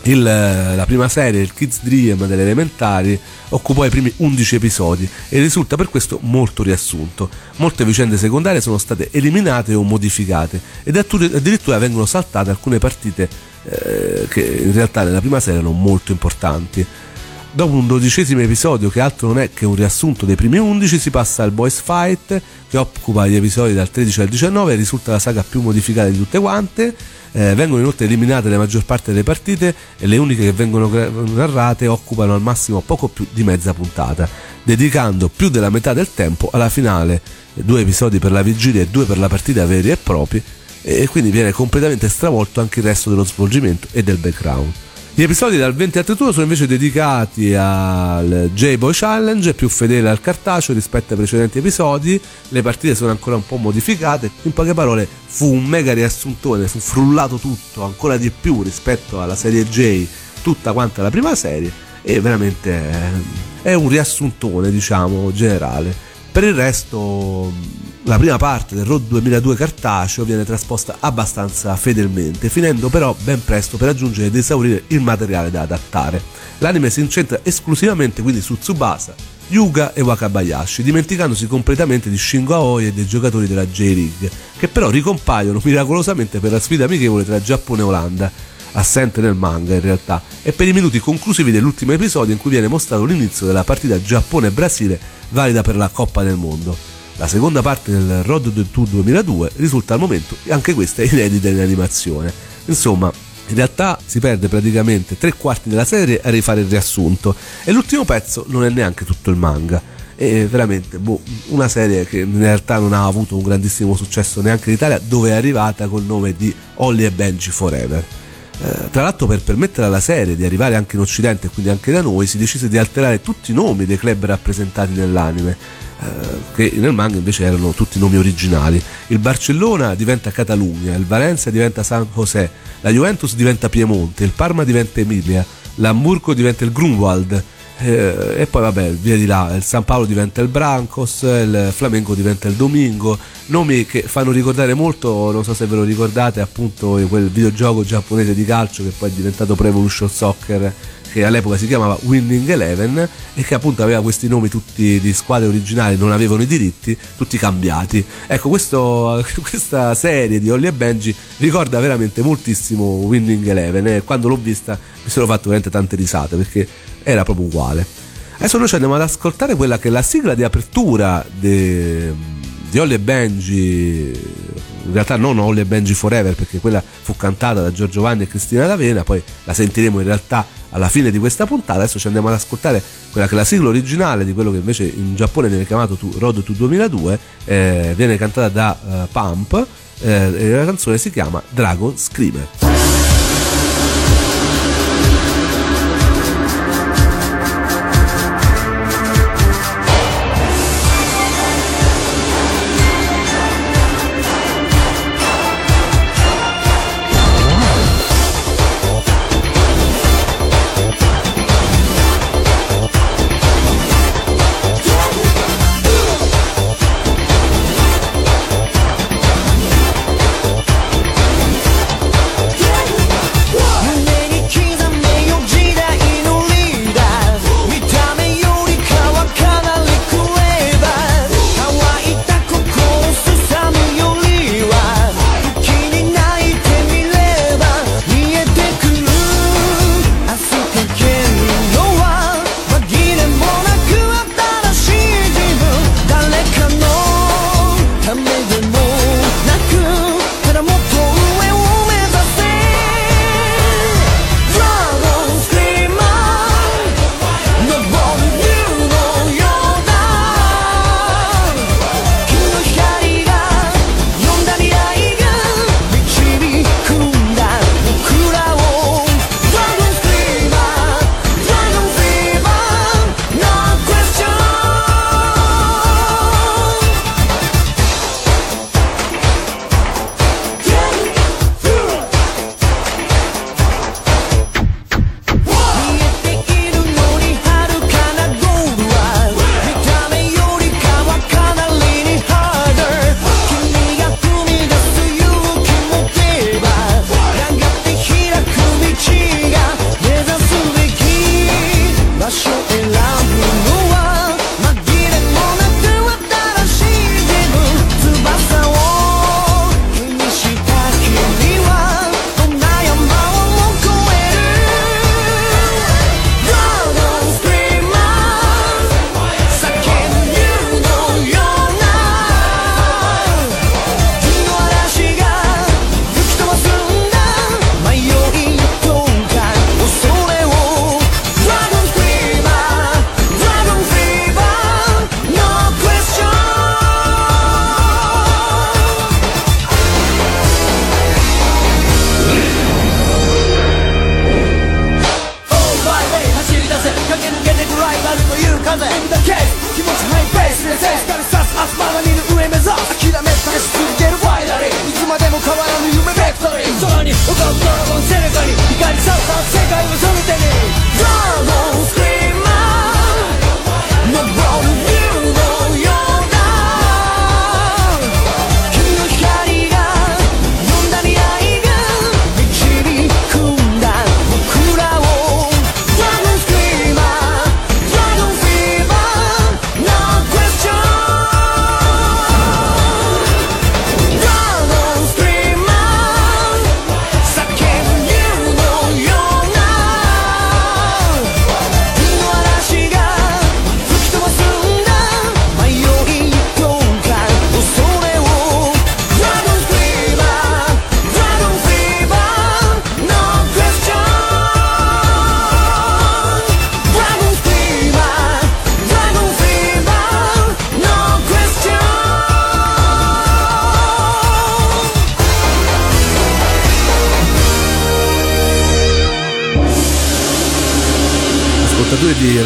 Il, la prima serie, il Kids Dream delle elementari, occupò i primi 11 episodi e risulta per questo molto riassunto. Molte vicende secondarie sono state eliminate o modificate ed addirittura vengono saltate alcune partite eh, che in realtà nella prima serie erano molto importanti. Dopo un dodicesimo episodio che altro non è che un riassunto dei primi 11 si passa al Boys Fight che occupa gli episodi dal 13 al 19 e risulta la saga più modificata di tutte quante. Eh, vengono inoltre eliminate la maggior parte delle partite e le uniche che vengono narrate occupano al massimo poco più di mezza puntata, dedicando più della metà del tempo alla finale, due episodi per la vigilia e due per la partita veri e propri, e quindi viene completamente stravolto anche il resto dello svolgimento e del background. Gli episodi dal 20 al 31 sono invece dedicati al J-Boy Challenge, più fedele al cartaceo rispetto ai precedenti episodi. Le partite sono ancora un po' modificate. In poche parole, fu un mega riassuntone, fu frullato tutto ancora di più rispetto alla serie J, tutta quanta la prima serie. E veramente è un riassuntone, diciamo, generale. Per il resto la prima parte del Road 2002 cartaceo viene trasposta abbastanza fedelmente, finendo però ben presto per raggiungere ed esaurire il materiale da adattare. L'anime si incentra esclusivamente quindi su Tsubasa, Yuga e Wakabayashi, dimenticandosi completamente di Shingo Aoi e dei giocatori della J-League, che però ricompaiono miracolosamente per la sfida amichevole tra Giappone e Olanda, assente nel manga in realtà, e per i minuti conclusivi dell'ultimo episodio in cui viene mostrato l'inizio della partita Giappone-Brasile valida per la Coppa del Mondo. La seconda parte del Road to 2002 risulta al momento anche questa inedita in animazione. Insomma, in realtà si perde praticamente tre quarti della serie a rifare il riassunto e l'ultimo pezzo non è neanche tutto il manga. È veramente boh, una serie che in realtà non ha avuto un grandissimo successo neanche in Italia, dove è arrivata col nome di Holly e Benji Forever. Eh, tra l'altro per permettere alla serie di arrivare anche in Occidente e quindi anche da noi si decise di alterare tutti i nomi dei club rappresentati nell'anime che nel manga invece erano tutti nomi originali. Il Barcellona diventa Catalunya, il Valencia diventa San José, la Juventus diventa Piemonte, il Parma diventa Emilia, l'Hamburgo diventa il Grunwald. Eh, e poi vabbè via di là il San Paolo diventa il Brancos il Flamengo diventa il Domingo nomi che fanno ricordare molto non so se ve lo ricordate appunto quel videogioco giapponese di calcio che poi è diventato Pro Evolution Soccer che all'epoca si chiamava Winning Eleven e che appunto aveva questi nomi tutti di squadre originali, non avevano i diritti, tutti cambiati. Ecco, questo, [LAUGHS] questa serie di Holly e Benji ricorda veramente moltissimo Winning Eleven e quando l'ho vista mi sono fatto veramente tante risate perché era proprio uguale. Adesso noi ci andiamo ad ascoltare quella che è la sigla di apertura di, di Holly e Benji in realtà non Holly e Benji Forever perché quella fu cantata da Giorgio Vanni e Cristina D'Avena poi la sentiremo in realtà alla fine di questa puntata. Adesso ci andiamo ad ascoltare quella che è la sigla originale di quello che invece in Giappone viene chiamato Road to 2002, eh, viene cantata da uh, Pump eh, e la canzone si chiama Dragon Screamer.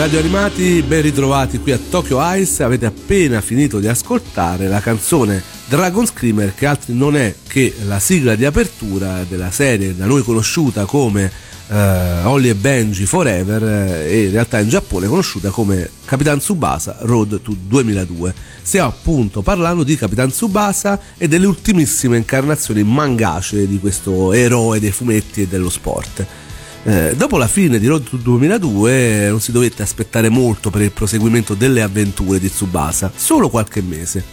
Radio Animati, ben ritrovati qui a Tokyo Ice. Avete appena finito di ascoltare la canzone Dragon Screamer, che altro non è che la sigla di apertura della serie da noi conosciuta come uh, Holly e Benji Forever eh, e in realtà in Giappone conosciuta come Capitan Tsubasa Road to 2002. Stiamo appunto parlando di Capitan Tsubasa e delle ultimissime incarnazioni mangacee di questo eroe dei fumetti e dello sport. Eh, dopo la fine di Road to 2002 non si dovette aspettare molto per il proseguimento delle avventure di Tsubasa, solo qualche mese.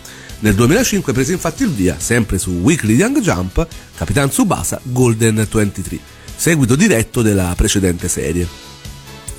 Nel 2005 prese infatti il via, sempre su Weekly Young Jump, Capitan Tsubasa Golden 23, seguito diretto della precedente serie.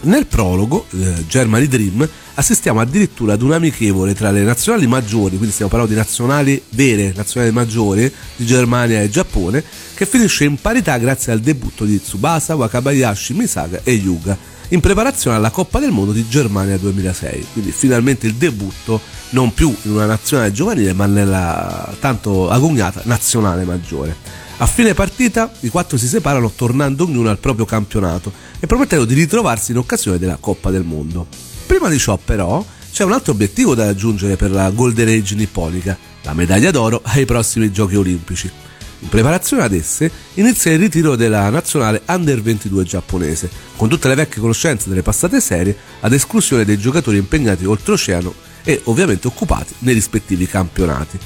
Nel prologo, eh, Germany Dream, assistiamo addirittura ad un amichevole tra le nazionali maggiori, quindi stiamo parlando di nazionali vere, nazionali maggiori di Germania e Giappone, che finisce in parità grazie al debutto di Tsubasa, Wakabayashi, Misaga e Yuga, in preparazione alla Coppa del Mondo di Germania 2006. Quindi finalmente il debutto non più in una nazionale giovanile, ma nella tanto agognata nazionale maggiore. A fine partita i quattro si separano tornando ognuno al proprio campionato e promettendo di ritrovarsi in occasione della Coppa del Mondo. Prima di ciò però c'è un altro obiettivo da raggiungere per la Golden Age nipponica, la medaglia d'oro ai prossimi Giochi Olimpici. In preparazione ad esse inizia il ritiro della nazionale Under 22 giapponese, con tutte le vecchie conoscenze delle passate serie, ad esclusione dei giocatori impegnati oltreoceano e ovviamente occupati nei rispettivi campionati.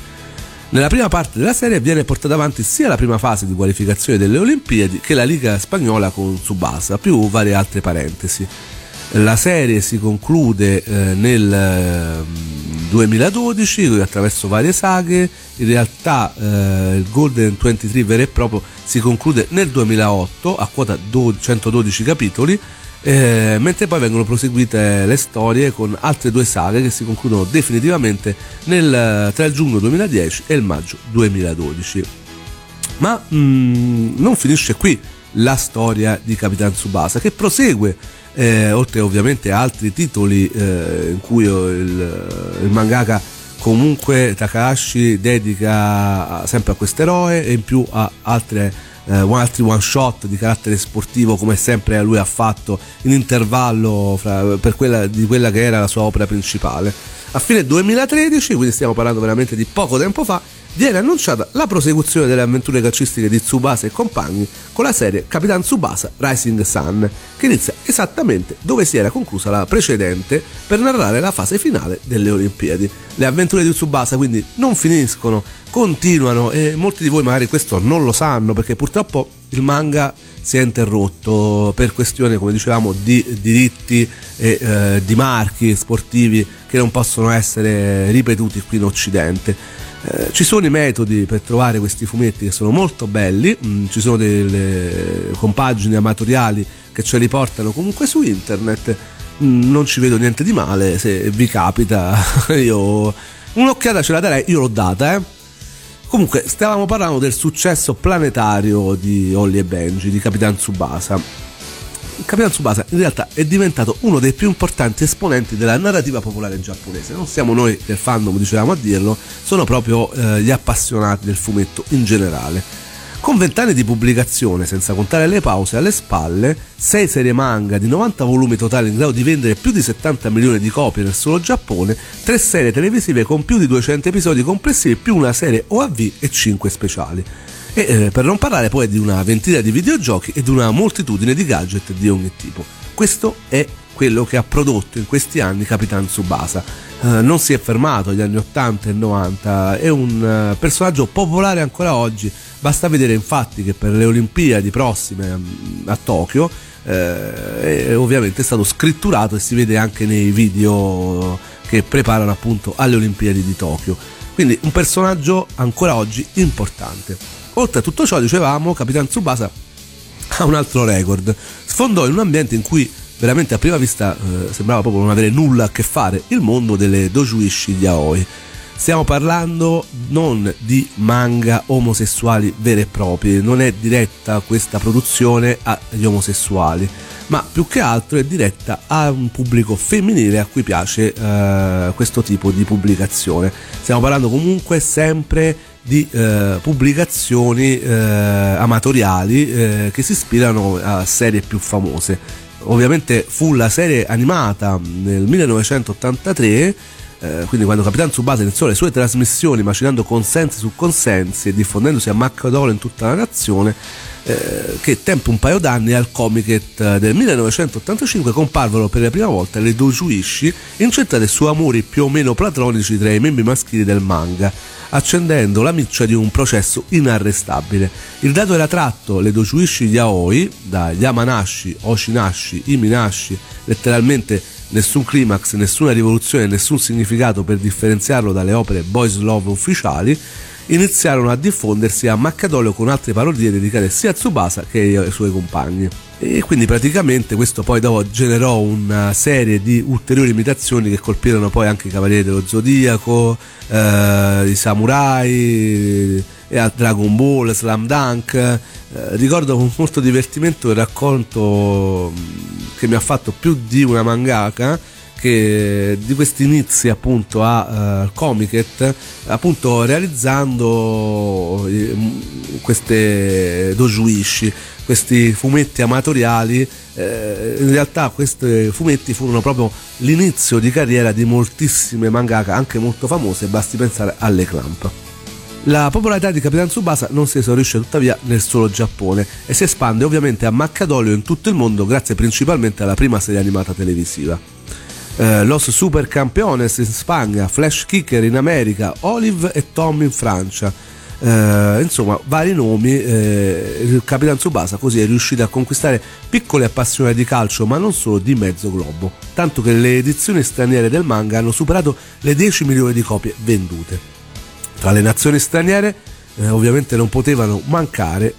Nella prima parte della serie viene portata avanti sia la prima fase di qualificazione delle Olimpiadi che la Liga spagnola con Subasa, più varie altre parentesi. La serie si conclude eh, nel 2012 eh, attraverso varie saghe, in realtà eh, il Golden 23 vero e proprio si conclude nel 2008 a quota 112 capitoli eh, mentre poi vengono proseguite le storie con altre due saghe che si concludono definitivamente nel, tra il giugno 2010 e il maggio 2012. Ma mm, non finisce qui la storia di Capitan Tsubasa che prosegue eh, oltre ovviamente a altri titoli eh, in cui il, il mangaka comunque Takahashi dedica sempre a questo eroe e in più a altre eh, altri one shot di carattere sportivo come sempre lui ha fatto in intervallo fra, per quella, di quella che era la sua opera principale. A fine 2013, quindi stiamo parlando veramente di poco tempo fa, viene annunciata la prosecuzione delle avventure calcistiche di Tsubasa e compagni con la serie Capitan Tsubasa Rising Sun, che inizia esattamente dove si era conclusa la precedente per narrare la fase finale delle Olimpiadi. Le avventure di Tsubasa quindi non finiscono, continuano e molti di voi magari questo non lo sanno perché purtroppo il manga si è interrotto per questioni, come dicevamo, di diritti e eh, di marchi sportivi che non possono essere ripetuti qui in Occidente. Eh, ci sono i metodi per trovare questi fumetti che sono molto belli, mm, ci sono delle compagini amatoriali che ce li portano comunque su internet, mm, non ci vedo niente di male, se vi capita [LAUGHS] io un'occhiata ce la darei, io l'ho data, eh. Comunque, stavamo parlando del successo planetario di Holly e Benji, di Capitan Tsubasa Capitan Tsubasa in realtà è diventato uno dei più importanti esponenti della narrativa popolare giapponese. Non siamo noi del fandom, dicevamo a dirlo, sono proprio eh, gli appassionati del fumetto in generale. Con vent'anni di pubblicazione, senza contare le pause alle spalle, 6 serie manga di 90 volumi totali in grado di vendere più di 70 milioni di copie nel solo Giappone, 3 serie televisive con più di 200 episodi complessivi, più una serie OAV e 5 speciali e eh, per non parlare poi di una ventina di videogiochi e di una moltitudine di gadget di ogni tipo. Questo è quello che ha prodotto in questi anni Capitan Tsubasa. Eh, non si è fermato agli anni 80 e 90, è un uh, personaggio popolare ancora oggi. Basta vedere infatti che per le Olimpiadi prossime um, a Tokyo eh, è ovviamente stato scritturato e si vede anche nei video che preparano appunto alle Olimpiadi di Tokyo. Quindi un personaggio ancora oggi importante. Oltre a tutto ciò, dicevamo, Capitan Tsubasa ha un altro record. Sfondò in un ambiente in cui veramente a prima vista eh, sembrava proprio non avere nulla a che fare il mondo delle dojuishi yaoi. Stiamo parlando non di manga omosessuali veri e propri, non è diretta questa produzione agli omosessuali, ma più che altro è diretta a un pubblico femminile a cui piace eh, questo tipo di pubblicazione. Stiamo parlando comunque sempre di eh, pubblicazioni eh, amatoriali eh, che si ispirano a serie più famose. ovviamente fu la serie animata nel 1983 eh, quindi quando Capitan Tsubasa iniziò le sue trasmissioni macinando consensi su consensi e diffondendosi a macchiadolo in tutta la nazione eh, che tempo un paio d'anni al Comiket del 1985 comparvero per la prima volta le Dojuishi incentrate su amori più o meno platonici tra i membri maschili del manga accendendo la miccia di un processo inarrestabile. Il dato era tratto, le Dojuishi Yaoi, da Yamanashi, Oshinashi, Iminashi, letteralmente nessun climax, nessuna rivoluzione, nessun significato per differenziarlo dalle opere Boys Love ufficiali, iniziarono a diffondersi a Maccadolio con altre parodie dedicate sia a Tsubasa che ai suoi compagni. E quindi praticamente questo poi dopo generò una serie di ulteriori imitazioni che colpirono poi anche i Cavalieri dello Zodiaco, eh, i Samurai, e a Dragon Ball, Slam Dunk. Eh, ricordo con molto divertimento il racconto che mi ha fatto più di una mangaka che di questi inizi appunto a uh, Comiket appunto realizzando uh, queste dojuishi questi fumetti amatoriali eh, in realtà questi fumetti furono proprio l'inizio di carriera di moltissime mangaka anche molto famose basti pensare alle Clamp la popolarità di Capitan Tsubasa non si esaurisce tuttavia nel solo Giappone e si espande ovviamente a Maccadolio in tutto il mondo grazie principalmente alla prima serie animata televisiva. Eh, Los Super Campeones in Spagna, Flash Kicker in America, Olive e Tom in Francia. Eh, insomma, vari nomi. Eh, il Capitan Tsubasa così è riuscito a conquistare piccoli appassionati di calcio, ma non solo di mezzo globo. Tanto che le edizioni straniere del manga hanno superato le 10 milioni di copie vendute. Tra le nazioni straniere eh, ovviamente non potevano mancare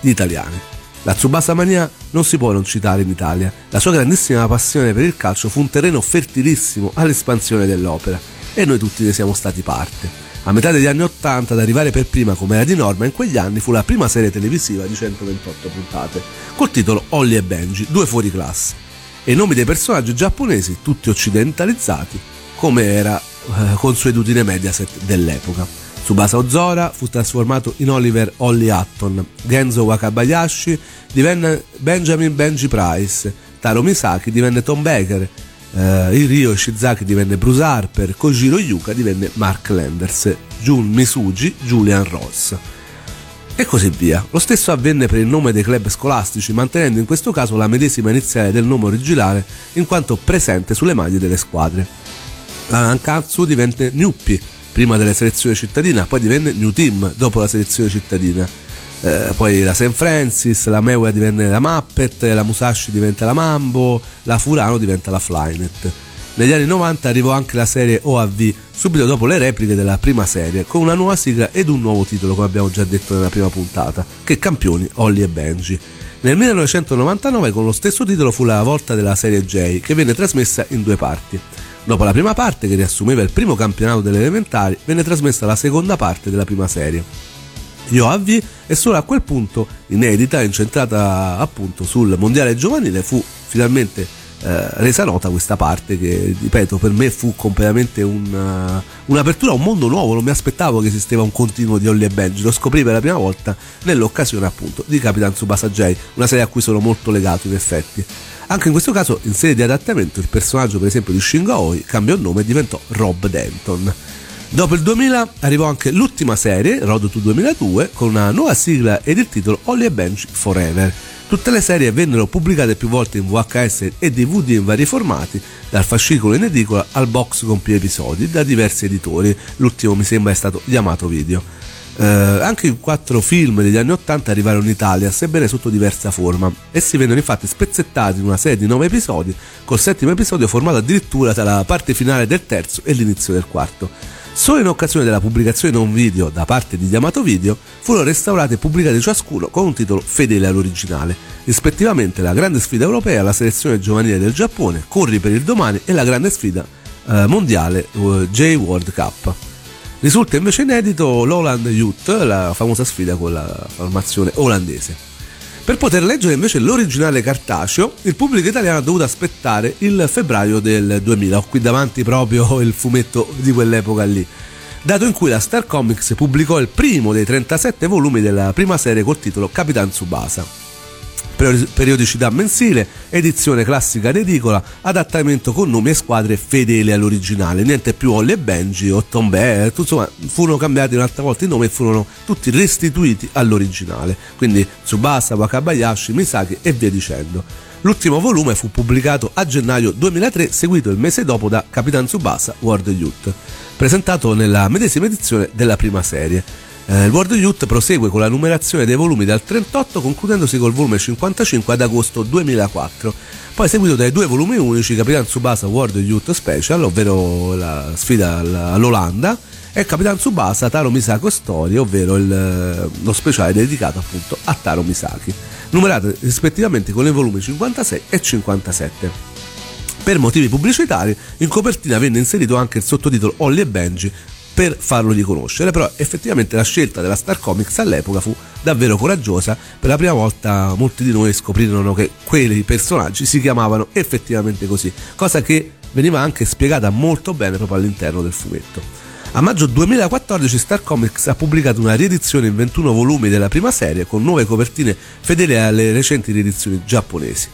gli italiani. La Tsubasa Mania non si può non citare in Italia. La sua grandissima passione per il calcio fu un terreno fertilissimo all'espansione dell'opera e noi tutti ne siamo stati parte. A metà degli anni 80 ad arrivare per prima come era di norma in quegli anni fu la prima serie televisiva di 128 puntate, col titolo Holly e Benji, due fuori classe, e i nomi dei personaggi giapponesi, tutti occidentalizzati, come era consuetudine Mediaset dell'epoca. Tsubasa Ozora fu trasformato in Oliver Holly Hutton, Genzo Wakabayashi divenne Benjamin Benji Price, Taro Misaki divenne Tom Baker, eh, Rio Shizaki divenne Bruce Harper, Kojiro Yuka divenne Mark Landers, Jun Misugi Julian Ross. E così via. Lo stesso avvenne per il nome dei club scolastici, mantenendo in questo caso la medesima iniziale del nome originale in quanto presente sulle maglie delle squadre la Nankatsu divenne Newpi prima della selezione cittadina, poi divenne New Team dopo la selezione cittadina. Eh, poi la St. Francis, la Mewa divenne la Muppet, la Musashi diventa la Mambo, la Furano diventa la Flynet. Negli anni 90 arrivò anche la serie OAV, subito dopo le repliche della prima serie, con una nuova sigla ed un nuovo titolo, come abbiamo già detto nella prima puntata, che campioni Holly e Benji. Nel 1999 con lo stesso titolo fu la volta della serie J, che venne trasmessa in due parti. Dopo la prima parte, che riassumeva il primo campionato delle elementari, venne trasmessa la seconda parte della prima serie. Yoavi è solo a quel punto inedita, incentrata appunto sul mondiale giovanile, fu finalmente eh, resa nota questa parte che, ripeto, per me fu completamente un, uh, un'apertura a un mondo nuovo, non mi aspettavo che esisteva un continuo di Holly e Benji, lo scoprì per la prima volta nell'occasione appunto di Capitan Tsubasa J, una serie a cui sono molto legato in effetti. Anche in questo caso, in serie di adattamento, il personaggio per esempio di Shingo Aoi cambiò nome e diventò Rob Denton. Dopo il 2000 arrivò anche l'ultima serie, Road to 2002, con una nuova sigla ed il titolo Holly e Bench Forever. Tutte le serie vennero pubblicate più volte in VHS e DVD in vari formati, dal fascicolo in edicola al box con più episodi, da diversi editori. L'ultimo mi sembra è stato Yamato Video. Eh, anche i quattro film degli anni 80 arrivarono in Italia, sebbene sotto diversa forma. Essi vennero infatti spezzettati in una serie di nove episodi, col settimo episodio formato addirittura tra la parte finale del terzo e l'inizio del quarto. Solo in occasione della pubblicazione non video da parte di Yamato Video furono restaurati e pubblicati ciascuno con un titolo fedele all'originale, rispettivamente la grande sfida europea, la selezione giovanile del Giappone, Corri per il domani e la grande sfida eh, mondiale eh, J World Cup. Risulta invece inedito l'Holland Youth, la famosa sfida con la formazione olandese. Per poter leggere invece l'originale cartaceo, il pubblico italiano ha dovuto aspettare il febbraio del 2000. Ho qui davanti proprio [LAUGHS] il fumetto di quell'epoca lì. Dato in cui la Star Comics pubblicò il primo dei 37 volumi della prima serie col titolo Capitan Tsubasa. Periodicità mensile, edizione classica ed edicola, adattamento con nomi e squadre fedeli all'originale, niente più Holly e Benji o Tom Bear, insomma furono cambiati un'altra volta i nomi e furono tutti restituiti all'originale, quindi Tsubasa, Wakabayashi, Misaki e via dicendo. L'ultimo volume fu pubblicato a gennaio 2003, seguito il mese dopo da Capitan Tsubasa World Youth, presentato nella medesima edizione della prima serie. Eh, il World Youth prosegue con la numerazione dei volumi dal 38 concludendosi col volume 55 ad agosto 2004, poi seguito dai due volumi unici Capitan Tsubasa World Youth Special, ovvero la sfida all'Olanda, e Capitan Tsubasa Taro Misako Story, ovvero il, eh, lo speciale dedicato appunto a Taro Misaki, numerate rispettivamente con i volumi 56 e 57. Per motivi pubblicitari, in copertina venne inserito anche il sottotitolo Holly e Benji per farlo riconoscere, però effettivamente la scelta della Star Comics all'epoca fu davvero coraggiosa, per la prima volta molti di noi scoprirono che quei personaggi si chiamavano effettivamente così, cosa che veniva anche spiegata molto bene proprio all'interno del fumetto. A maggio 2014 Star Comics ha pubblicato una riedizione in 21 volumi della prima serie con nuove copertine fedeli alle recenti riedizioni giapponesi.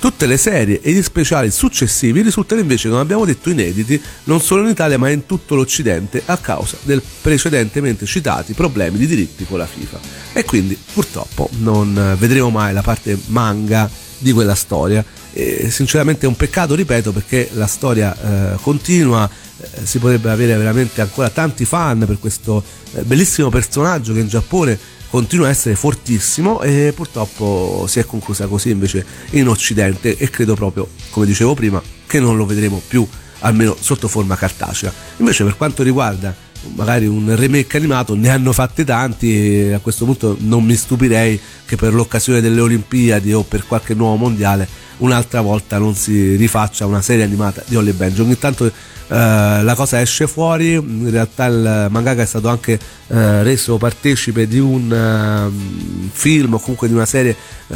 Tutte le serie e gli speciali successivi risultano invece, come abbiamo detto, inediti non solo in Italia ma in tutto l'Occidente a causa del precedentemente citati problemi di diritti con la FIFA. E quindi purtroppo non vedremo mai la parte manga di quella storia. E sinceramente è un peccato, ripeto, perché la storia eh, continua eh, si potrebbe avere veramente ancora tanti fan per questo eh, bellissimo personaggio che in Giappone continua a essere fortissimo e purtroppo si è conclusa così invece in Occidente e credo proprio, come dicevo prima, che non lo vedremo più almeno sotto forma cartacea. Invece per quanto riguarda magari un remake animato ne hanno fatte tanti e a questo punto non mi stupirei che per l'occasione delle Olimpiadi o per qualche nuovo mondiale un'altra volta non si rifaccia una serie animata di Holly Benji. Ogni tanto la cosa esce fuori, in realtà il mangaka è stato anche uh, reso partecipe di un uh, film o comunque di una serie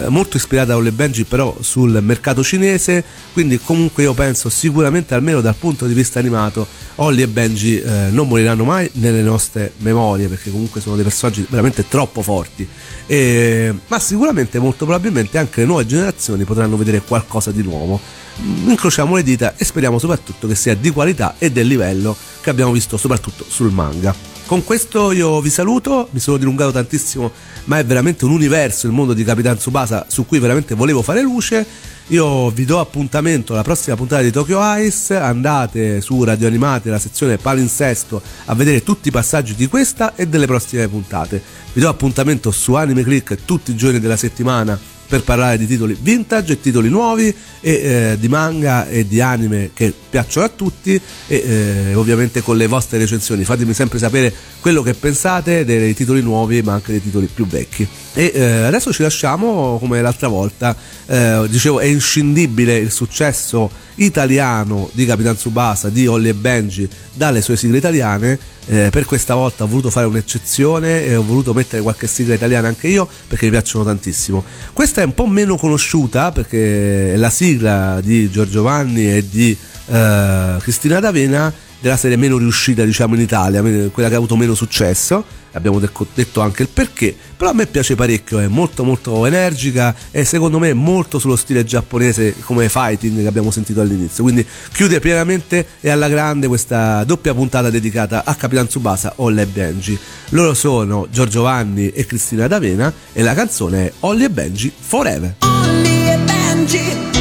molto ispirata a Ole Benji però sul mercato cinese, quindi comunque io penso sicuramente almeno dal punto di vista animato Holly e Benji non moriranno mai nelle nostre memorie perché comunque sono dei personaggi veramente troppo forti, e, ma sicuramente molto probabilmente anche le nuove generazioni potranno vedere qualcosa di nuovo incrociamo le dita e speriamo soprattutto che sia di qualità e del livello che abbiamo visto soprattutto sul manga. Con questo io vi saluto, mi sono dilungato tantissimo, ma è veramente un universo il mondo di Capitan Tsubasa su cui veramente volevo fare luce. Io vi do appuntamento alla prossima puntata di Tokyo Ice, andate su Radio Animati, la sezione palinsesto, a vedere tutti i passaggi di questa e delle prossime puntate. Vi do appuntamento su Anime Click tutti i giorni della settimana per parlare di titoli vintage e titoli nuovi e eh, di manga e di anime che piacciono a tutti e eh, ovviamente con le vostre recensioni. Fatemi sempre sapere quello che pensate dei titoli nuovi ma anche dei titoli più vecchi. E eh, adesso ci lasciamo come l'altra volta. Eh, dicevo è inscindibile il successo italiano di Capitan Tsubasa di Holly e Benji dalle sue sigle italiane eh, per questa volta ho voluto fare un'eccezione e ho voluto mettere qualche sigla italiana anche io perché mi piacciono tantissimo. Questa è un po' meno conosciuta perché è la sigla di Giorgio Vanni e di eh, Cristina D'Avena della serie meno riuscita diciamo in Italia, quella che ha avuto meno successo abbiamo detto anche il perché, però a me piace parecchio, è molto molto energica e secondo me molto sullo stile giapponese come fighting che abbiamo sentito all'inizio, quindi chiude pienamente e alla grande questa doppia puntata dedicata a Capitan Tsubasa Olle e Benji. Loro sono Giorgio Vanni e Cristina D'Avena e la canzone è Ollie e Benji Forever. Ollie e Benji